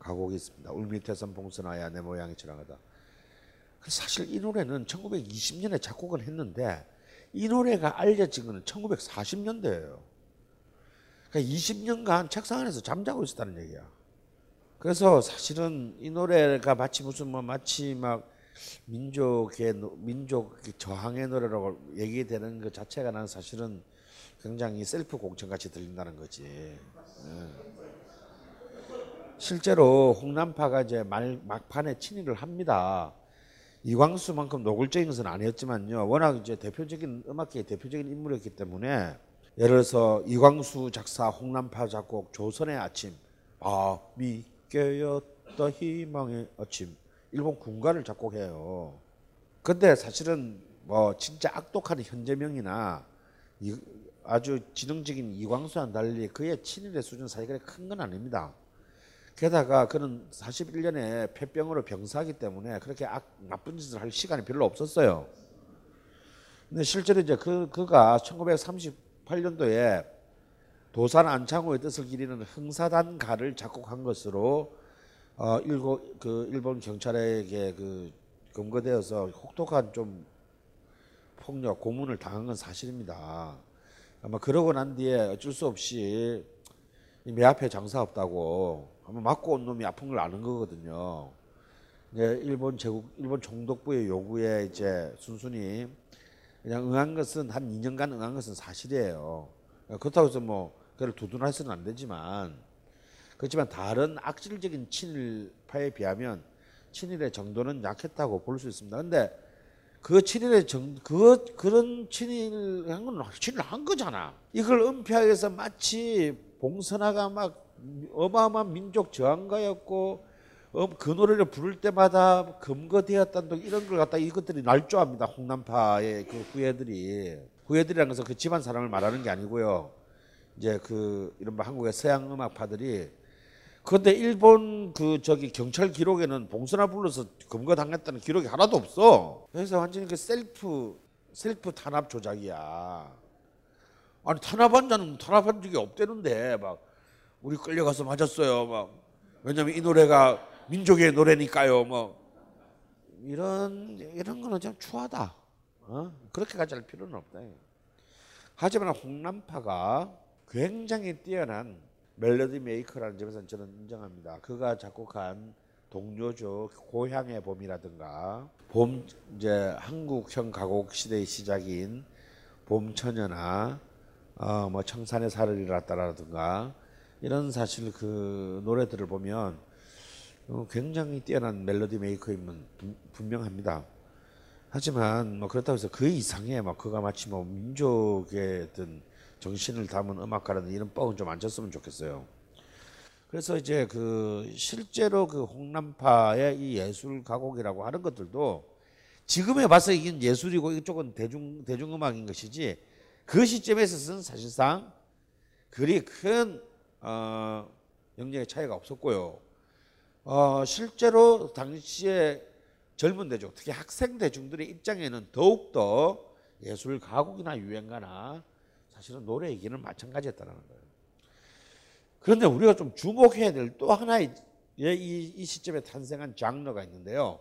가곡이 있습니다. 울밑에선 봉선화야 내 모양이 지나가다. 사실 이 노래는 1920년에 작곡을 했는데 이 노래가 알려진 것은 1940년대예요. 그러니까 20년간 책상 안에서 잠자고 있었다는 얘기야. 그래서 사실은 이 노래가 마치 무슨 뭐 마치 막 민족의 민족 저항의 노래라고 얘기되는 것 자체가 난 사실은 굉장히 셀프 공천 같이 들린다는 거지. 네. 실제로 홍남파가 이제 말, 막판에 친일을 합니다. 이광수만큼 노골적인 것은 아니었지만요. 워낙 이제 대표적인 음악계의 대표적인 인물이었기 때문에 예를 들어서 이광수 작사, 홍남파 작곡, 조선의 아침, 밤이 깨었다 희망의 아침 일본 군가를 작곡해요. 근데 사실은 뭐 진짜 악독한 현재명이나 아주 지능적인 이광수와는 달리 그의 친일의 수준 사이 그리 큰건 아닙니다. 게다가 그는 41년에 폐병으로 병사하기 때문에 그렇게 악, 나쁜 짓을 할 시간이 별로 없었어요. 근데 실제로 이제 그, 그가 1938년도에 도산 안창호의 뜻을 기리는 흥사단가를 작곡한 것으로 어, 일고, 그 일본 경찰에게 그 검거되어서 혹독한 좀 폭력, 고문을 당한 건 사실입니다. 아마 그러고 난 뒤에 어쩔 수 없이 매 앞에 장사 없다고 아마 맞고 온 놈이 아픈 걸 아는 거거든요. 이제 일본 제국, 일본 총독부의 요구에 이제 순순히 그냥 응한 것은 한 2년간 응한 것은 사실이에요. 그렇다고 해서 뭐 그를 두둔해서는 안 되지만 그렇지만 다른 악질적인 친일파에 비하면 친일의 정도는 약했다고 볼 수 있습니다. 근데 그 친일의 정, 그, 그런 친일 한 건 친일 한 거잖아. 이걸 은폐하기 위해서 마치 봉선화가 막 어마어마한 민족 저항가였고 어, 그 노래를 부를 때마다 검거되었다는 이런 걸 갖다 이것들이 날조합니다. 홍난파의 그 후예들이. 후예들이라는 것은 그 집안 사람을 말하는 게 아니고요. 이제 그 이른바 한국의 서양 음악파들이 그런데 일본 그 저기 경찰 기록에는 봉선화 불러서 검거당했다는 기록이 하나도 없어. 그래서 완전히 그 self self 탄압 조작이야. 아니 탄압한 자는 탄압한 적이 없대는데 막 우리 끌려가서 맞았어요. 막 왜냐면 이 노래가 민족의 노래니까요. 뭐 이런 이런 거는 좀 추하다. 어? 그렇게까지 할 필요는 없다. 하지만 홍난파가 굉장히 뛰어난 멜로디 메이커라는 점에서 저는 인정합니다. 그가 작곡한 동요죠 고향의 봄이라든가 봄 이제 한국형 가곡 시대의 시작인 봄처녀나 어, 뭐 청산의 사르리라따라든가 이런 사실 그 노래들을 보면 어, 굉장히 뛰어난 멜로디 메이커임은 분- 분명합니다. 하지만 뭐 그렇다고 해서 그 이상의 막 그가 마치 뭐 민족의 어떤 정신을 담은 음악가라는 이런 뻥은 좀 안 쳤으면 좋겠어요. 그래서 이제 그 실제로 그 홍남파의 이 예술 가곡이라고 하는 것들도 지금에 봐서 이게 예술이고 이쪽은 대중 대중음악인 것이지 그 시점에 있어서는 사실상 그리 큰 어, 영역의 차이가 없었고요. 어, 실제로 당시에 젊은 대중, 특히 학생 대중들의 입장에는 더욱더 예술 가곡이나 유행가나 사실은 노래 얘기는 마찬가지였다는 거예요. 그런데 우리가 좀 주목해야 될 또 하나의 예, 이, 이 시점에 탄생한 장르가 있는데요.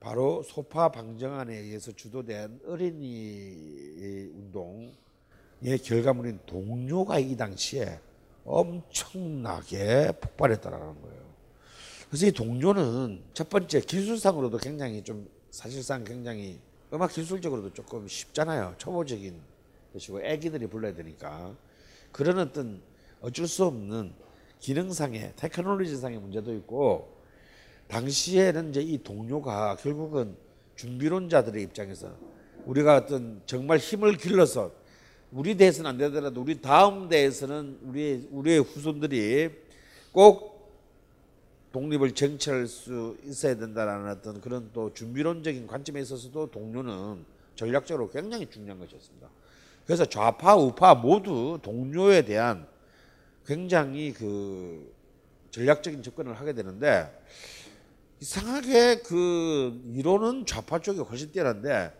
바로 소파 방정안에 의해서 주도된 어린이 운동의 결과물인 동료가 이 당시에 엄청나게 폭발했다라는 거예요. 그래서 이 동료는 첫 번째 기술상으로도 굉장히 좀 사실상 굉장히 음악 기술적으로도 조금 쉽잖아요. 초보적인 것이고 애기들이 불러야 되니까 그런 어떤 어쩔 수 없는 기능상의 테크놀로지상의 문제도 있고 당시에는 이제 이 동료가 결국은 준비론자들의 입장에서 우리가 어떤 정말 힘을 길러서 우리 대에서는 안 되더라도 우리 다음 대에서는 우리의 우리의 후손들이 꼭 독립을 쟁취할 수 있어야 된다라는 어떤 그런 또 준비론적인 관점에 있어서도 동료는 전략적으로 굉장히 중요한 것이었습니다. 그래서 좌파 우파 모두 동료에 대한 굉장히 그 전략적인 접근을 하게 되는데 이상하게 그 이론은 좌파 쪽이 훨씬 뛰어난데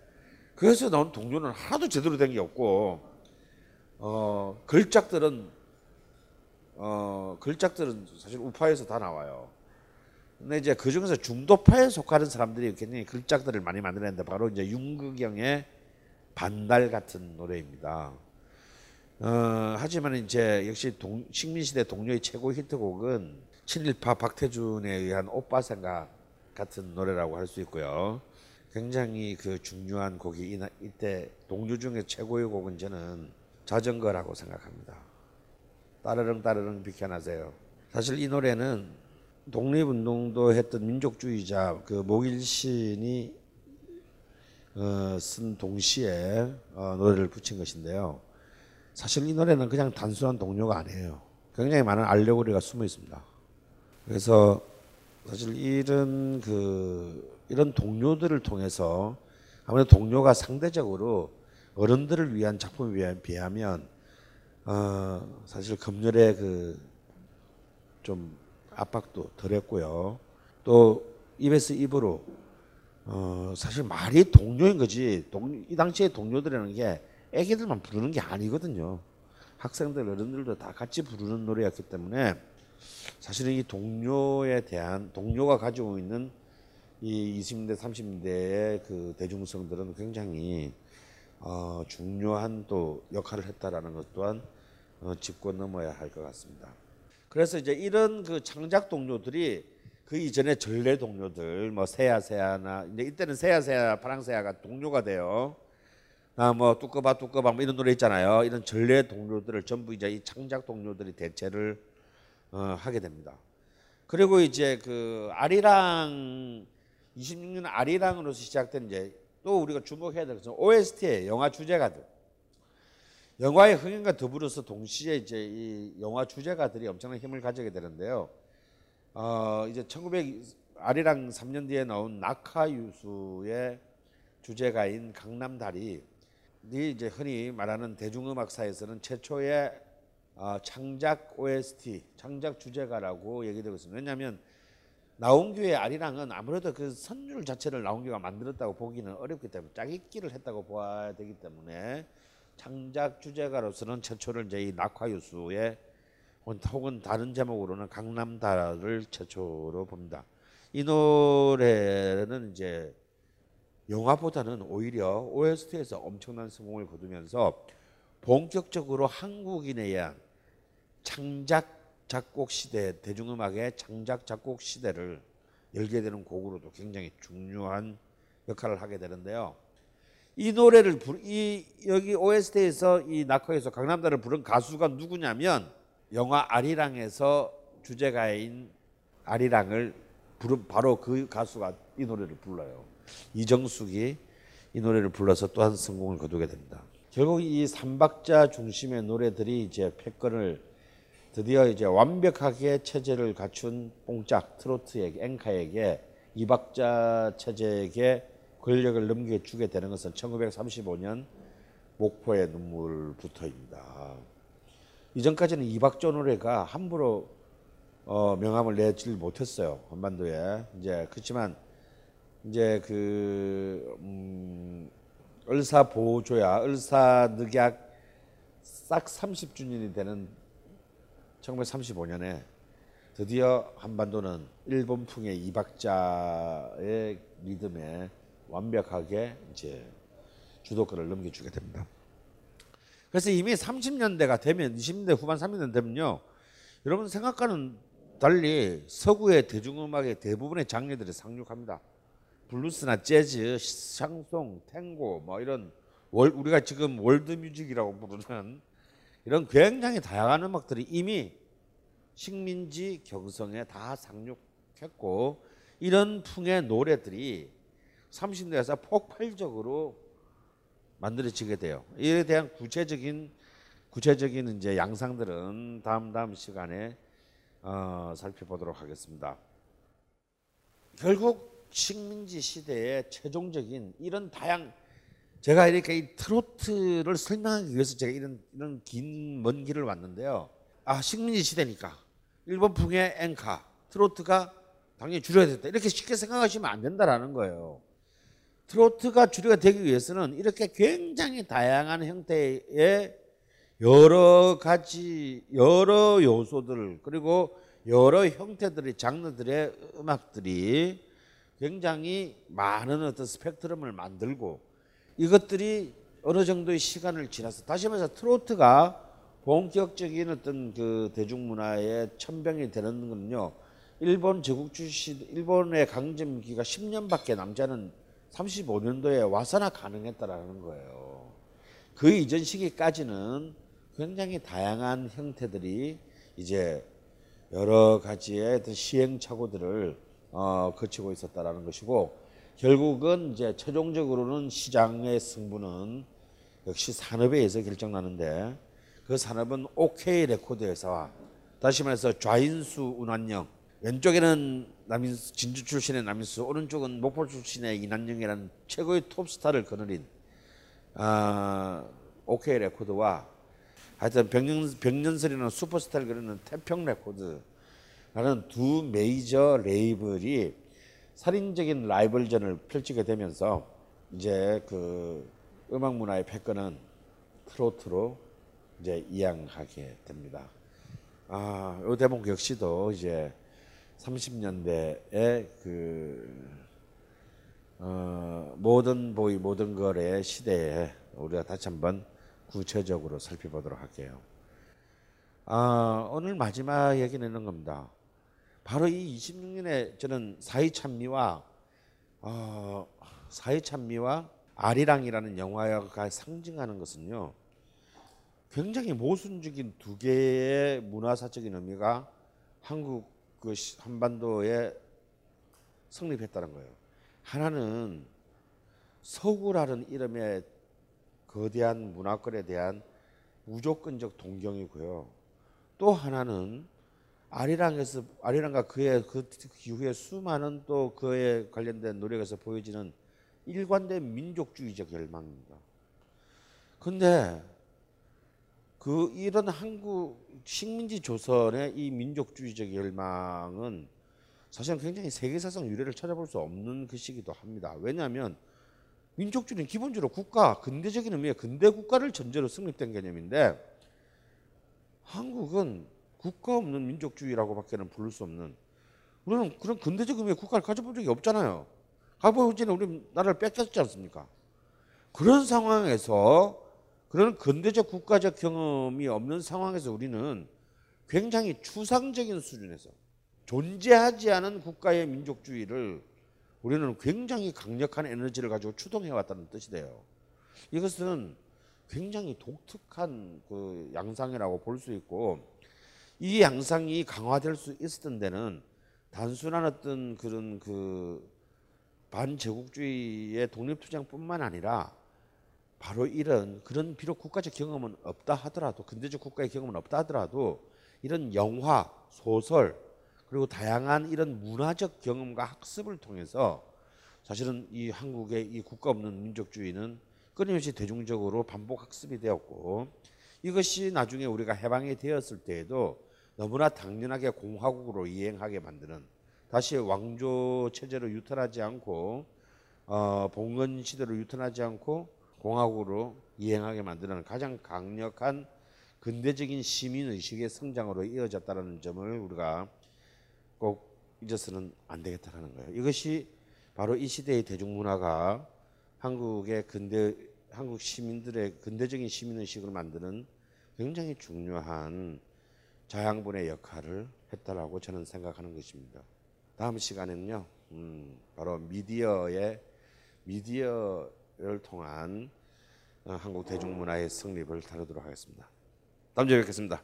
그래서 나온 동료는 하나도 제대로 된 게 없고 어 걸작들은 어 걸작들은 사실 우파에서 다 나와요. 근데 이제 그 중에서 중도파에 속하는 사람들이 굉장히 걸작들을 많이 만들었는데 바로 이제 윤극영의 반달 같은 노래입니다. 어, 하지만 이제 역시 동, 식민시대 동료의 최고 히트곡은 친일파 박태준에 의한 오빠 생각 같은 노래라고 할 수 있고요. 굉장히 그 중요한 곡이 이때 동료 중에 최고의 곡은 저는 자전거라고 생각합니다. 따르릉 따르릉 비켜나세요. 사실 이 노래는 독립운동도 했던 민족주의자 그 목일신이 어, 쓴 동시에 어, 노래를 붙인 것인데요. 사실 이 노래는 그냥 단순한 동료가 아니에요. 굉장히 많은 알레고리가 숨어 있습니다. 그래서 사실 이런 그 이런 동료들을 통해서 아무래도 동료가 상대적으로 어른들을 위한 작품에 비하면 어, 사실 검열의 그 좀 압박도 덜했고요. 또 입에서 입으로 어, 사실 말이 동료인 거지. 동, 이 당시에 동료들이라는 게 애기들만 부르는 게 아니거든요. 학생들, 어른들도 다 같이 부르는 노래였기 때문에 사실은 이 동료에 대한 동료가 가지고 있는 이 20대, 30대의 그 대중성들은 굉장히 어, 중요한 또 역할을 했다라는 것 또한 어, 짚고 넘어야 할 것 같습니다. 그래서 이제 이런 그 창작 동료들이 그 이전에 전래 동료들 뭐 세야 세야나 이제 이때는 세야 세야 파랑세야가 동료가 돼요. 나뭐 뚜꺼봐 뚜꺼봐 뭐 이런 노래 있잖아요. 이런 전래 동료들을 전부 이제 이 창작 동료들이 대체를 어, 하게 됩니다. 그리고 이제 그 아리랑 26년 아리랑으로서 시작된 이제 또 우리가 주목해야 될 것은 OST의 영화 주제가들. 영화의 흥행과 더불어서 동시에 이제 이 영화 주제가들이 엄청난 힘을 가지게 되는데요. 어, 이제 1900 아리랑 3년 뒤에 나온 낙하유수의 주제가인 강남다리 이 이제 흔히 말하는 대중음악사에서는 최초의 어, 창작 OST, 창작 주제가라고 얘기되고 있습니다. 왜냐하면 나온규의 아리랑은 아무래도 그 선율 자체를 나온규가 만들었다고 보기는 어렵기 때문에 짜깁기를 했다고 봐야 되기 때문에 창작 주제가로서는 최초를 이제 이 낙화유수의 혹은 다른 제목으로는 강남다를 최초로 봅니다. 이 노래는 이제 영화보다는 오히려 OST에서 엄청난 성공을 거두면서 본격적으로 한국인에 의한 창작 작곡 시대 대중음악의 창작 작곡 시대를 열게 되는 곡으로도 굉장히 중요한 역할을 하게 되는데요. 이 노래를 부, 이 여기 OST에서 이 낙커에서 강남다를 부른 가수가 누구냐면 영화 아리랑에서 주제가인 아리랑을 부른 바로 그 가수가 이 노래를 불러요. 이정숙이 이 노래를 불러서 또한 성공을 거두게 됩니다. 결국 이 삼박자 중심의 노래들이 이제 패권을 드디어 이제 완벽하게 체제를 갖춘 뽕짝 트로트에게 앵카에게 이박자 체제에게 권력을 넘겨주게 되는 것은 1935년 목포의 눈물부터입니다. 이전까지는 이박조 노래가 함부로 어, 명함을 내질 못했어요 한반도에 이제 그렇지만 이제 그 음, 을사 보조야 을사 늑약 싹 30주년이 되는 1935년에 드디어 한반도는 일본풍의 이박자의 리듬에 완벽하게 이제 주도권을 넘겨주게 됩니다. 그래서 이미 30년대가 되면 20년대 후반 30년대 되면요. 여러분 생각과는 달리 서구의 대중음악의 대부분의 장르들이 상륙합니다. 블루스나 재즈, 샹송, 탱고 뭐 이런 월, 우리가 지금 월드뮤직이라고 부르는 이런 굉장히 다양한 음악들이 이미 식민지 경성에 다 상륙했고 이런 풍의 노래들이 30년대에서 폭발적으로 만들어지게 돼요. 이에 대한 구체적인 구체적인 이제 양상들은 다음 다음 시간에 어, 살펴보도록 하겠습니다. 결국 식민지 시대의 최종적인 이런 다양 제가 이렇게 이 트로트를 설명하기 위해서 제가 이런 이런 긴 먼 길을 왔는데요. 아 식민지 시대니까 일본 풍의 엔카 트로트가 당연히 줄여야 된다 이렇게 쉽게 생각하시면 안 된다라는 거예요. 트로트가 주류가 되기 위해서는 이렇게 굉장히 다양한 형태의 여러 가지 여러 요소들 그리고 여러 형태들의 장르들의 음악들이 굉장히 많은 어떤 스펙트럼을 만들고 이것들이 어느 정도의 시간을 지나서 다시 말해서 트로트가 본격적인 어떤 그 대중문화의 천병이 되는 건요. 일본 제국주 시 일본의 강점기가 10년밖에 남지 않은 35년도에 와서나 가능했다라는 거예요. 그 이전 시기까지는 굉장히 다양한 형태들이 이제 여러 가지의 시행착오들을 어, 거치고 있었다라는 것이고 결국은 이제 최종적으로는 시장의 승부는 역시 산업에 의해서 결정나는데 그 산업은 OK 레코드 회사와 다시 말해서 좌인수 우난영 왼쪽에는 남인수, 진주 출신의 남인수 오른쪽은 목포 출신의 이난영이라는 최고의 톱스타를 거느린 아, OK 레코드와 하여튼 백년, 백년설이라는 슈퍼스타를 거느리는 태평 레코드라는 두 메이저 레이블이 살인적인 라이벌전을 펼치게 되면서 이제 그 음악 문화의 패권은 트로트로 이제 이양하게 됩니다. 아, 이 대목 역시도 이제 30년대의 그 어, 모던 보이 모던 걸의 시대에 우리가 다시 한번 구체적으로 살펴보도록 할게요. 아, 오늘 마지막 얘기는 이런 겁니다. 바로 이 26년에 저는 사이찬미와 어, 사이찬미와 아리랑이라는 영화가 상징하는 것은요. 굉장히 모순적인 두 개의 문화사적인 의미가 한국 그 한반도에 성립했다는 거예요. 하나는 서구라는 이름의 거대한 문화권에 대한 무조건적 동경이고요. 또 하나는 아리랑에서 아리랑과 그의 그 이후에 수많은 또 그에 관련된 노력에서 보여지는 일관된 민족주의적 열망입니다. 근데 그 이런 한국 식민지 조선의 이 민족주의적 열망은 사실은 굉장히 세계사상 유래를 찾아볼 수 없는 것이기도 합니다. 왜냐하면 민족주의는 기본적으로 국가, 근대적인 의미의 근대 국가를 전제로 성립된 개념인데 한국은 국가 없는 민족주의라고밖에는 부를 수 없는 우리는 그런 근대적 의미의 국가를 가져본 적이 없잖아요. 가보고 전에 우리 나라를 뺏겼지 않습니까? 그런 상황에서 그런 근대적 국가적 경험이 없는 상황에서 우리는 굉장히 추상적인 수준에서 존재하지 않은 국가의 민족주의를 우리는 굉장히 강력한 에너지를 가지고 추동해 왔다는 뜻이 돼요. 이것은 굉장히 독특한 그 양상이라고 볼 수 있고 이 양상이 강화될 수 있었던 데는 단순한 어떤 그런 그 반제국주의의 독립투쟁뿐만 아니라 바로 이런 그런 비록 국가적 경험은 없다 하더라도 근대적 국가의 경험은 없다 하더라도 이런 영화, 소설 그리고 다양한 이런 문화적 경험과 학습을 통해서 사실은 이 한국의 이 국가 없는 민족주의는 끊임없이 대중적으로 반복 학습이 되었고 이것이 나중에 우리가 해방이 되었을 때에도 너무나 당연하게 공화국으로 이행하게 만드는 다시 왕조 체제로 유턴하지 않고 어, 봉건 시대로 유턴하지 않고 공화국으로 이행하게 만드는 가장 강력한 근대적인 시민 의식의 성장으로 이어졌다는 점을 우리가 꼭 잊어서는 안 되겠다라는 거예요. 이것이 바로 이 시대의 대중문화가 한국의 근대 한국 시민들의 근대적인 시민 의식을 만드는 굉장히 중요한 자양분의 역할을 했다라고 저는 생각하는 것입니다. 다음 시간에는요, 음, 바로 미디어의 미디어를 통한 어, 한국 대중문화의 성립을 다루도록 하겠습니다. 다음 주에 뵙겠습니다.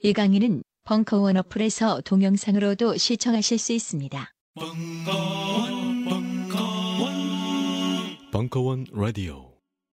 이 강의는 벙커원 어플에서 동영상으로도 시청하실 수 있습니다. 벙커원 라디오